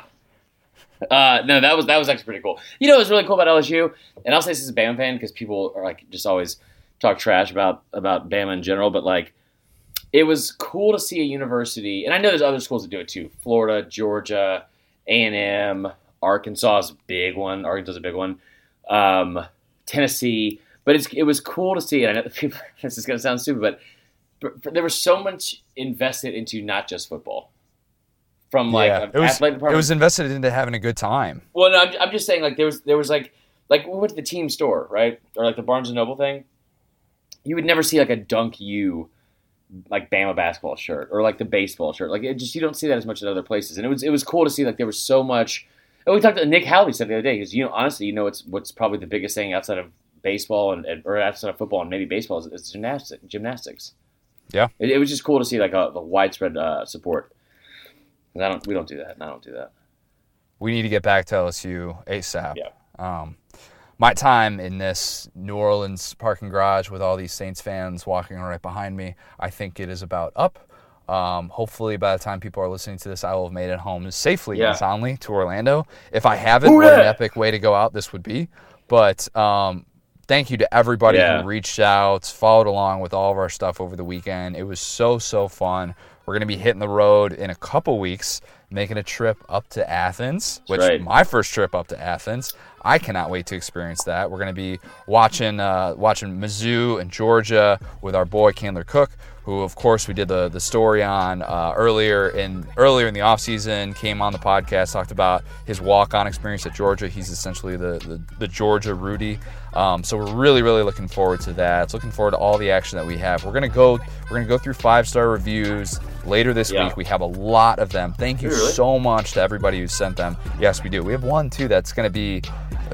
Uh, no, that was that was actually pretty cool. You know, what was really cool about LSU, and I'll say this as a Bama fan because people are like just always talk trash about about Bama in general, but like it was cool to see a university, and I know there's other schools that do it too. Florida, Georgia, A and M, Arkansas is a big one. Arkansas is a big one. Um, Tennessee, but it's it was cool to see. And I know people, this is gonna sound stupid, but, but, but there was so much invested into not just football. From like yeah, it was athletic it was invested into having a good time. well, no, I'm, I'm just saying, like there was there was like like we went to the team store, right, or like the Barnes and Noble thing. You would never see like a Dunk U, like Bama basketball shirt, or like the baseball shirt. Like it just you don't see that as much at other places, and it was it was cool to see like there was so much. And we talked to Nick Howley said the other day because you know honestly you know it's what's probably the biggest thing outside of baseball and, and or outside of football and maybe baseball is, is gymnastics. Gymnastics. Yeah. it, it was just cool to see like a, a widespread uh, support. I don't, we don't do that. I don't do that. We need to get back to LSU ASAP. Yeah. Um, my time in this New Orleans parking garage with all these Saints fans walking right behind me, I think it is about up. Um, hopefully, by the time people are listening to this, I will have made it home safely Yeah. and soundly to Orlando. If I haven't, Ooh, what an epic way to go out this would be. But um, thank you to everybody Yeah. who reached out, followed along with all of our stuff over the weekend. It was so, so fun. We're going to be hitting the road in a couple weeks, making a trip up to Athens, which right. my first trip up to Athens. I cannot wait to experience that. We're going to be watching uh, watching Mizzou and Georgia with our boy Candler Cook, who of course we did the the story on uh, earlier in earlier in the offseason, came on the podcast, talked about his walk on experience at Georgia. He's essentially the the, the Georgia Rudy. Um, so we're really really looking forward to that. It's looking forward to all the action that we have. We're gonna go we're gonna go through five star reviews later this Yeah. week. We have a lot of them. Thank you Really? so much to everybody who sent them. Yes, we do. We have one too that's gonna be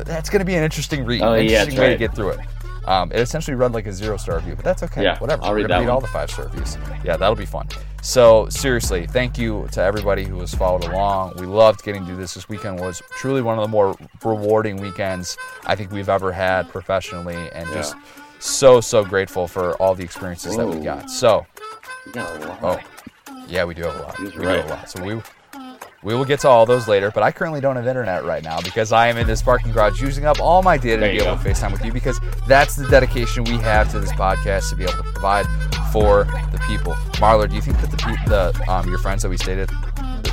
that's gonna be an interesting read. Oh, yeah, interesting that's way to get through it. Um, it essentially read like a zero star review, but that's okay. Yeah, Whatever. I'll We're read that read all the five star reviews. Yeah, that'll be fun. So seriously, thank you to everybody who has followed along. We loved getting to do this. This weekend was truly one of the more rewarding weekends I think we've ever had professionally, and just so so grateful for all the experiences that we got. So You got a lot. Oh, yeah, we do have a lot. We He's do have right. a lot. So we we will get to all those later. But I currently don't have internet right now because I am in this parking garage using up all my data There to be able go. to FaceTime with you because that's the dedication we have to this podcast to be able to provide for the people. Marler, do you think that the pe- the um, your friends that we stayed at,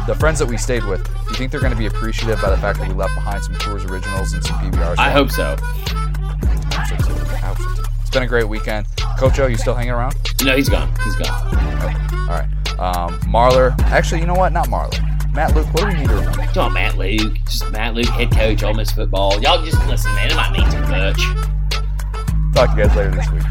the friends that we stayed with, do you think they're going to be appreciative by the fact that we left behind some tours originals and some PBRs? I hope so. I hope so too. I hope so too. It's been a great weekend. Coach O, you still hanging around? No, he's gone. He's gone. All right. Um, Marler. Actually, you know what? Not Marler. Matt Luke. What do we need to remember? Come on, Matt Luke. Just Matt Luke, head coach, Ole Miss football. Y'all just listen, man. It might mean too much. Talk to you guys later this week.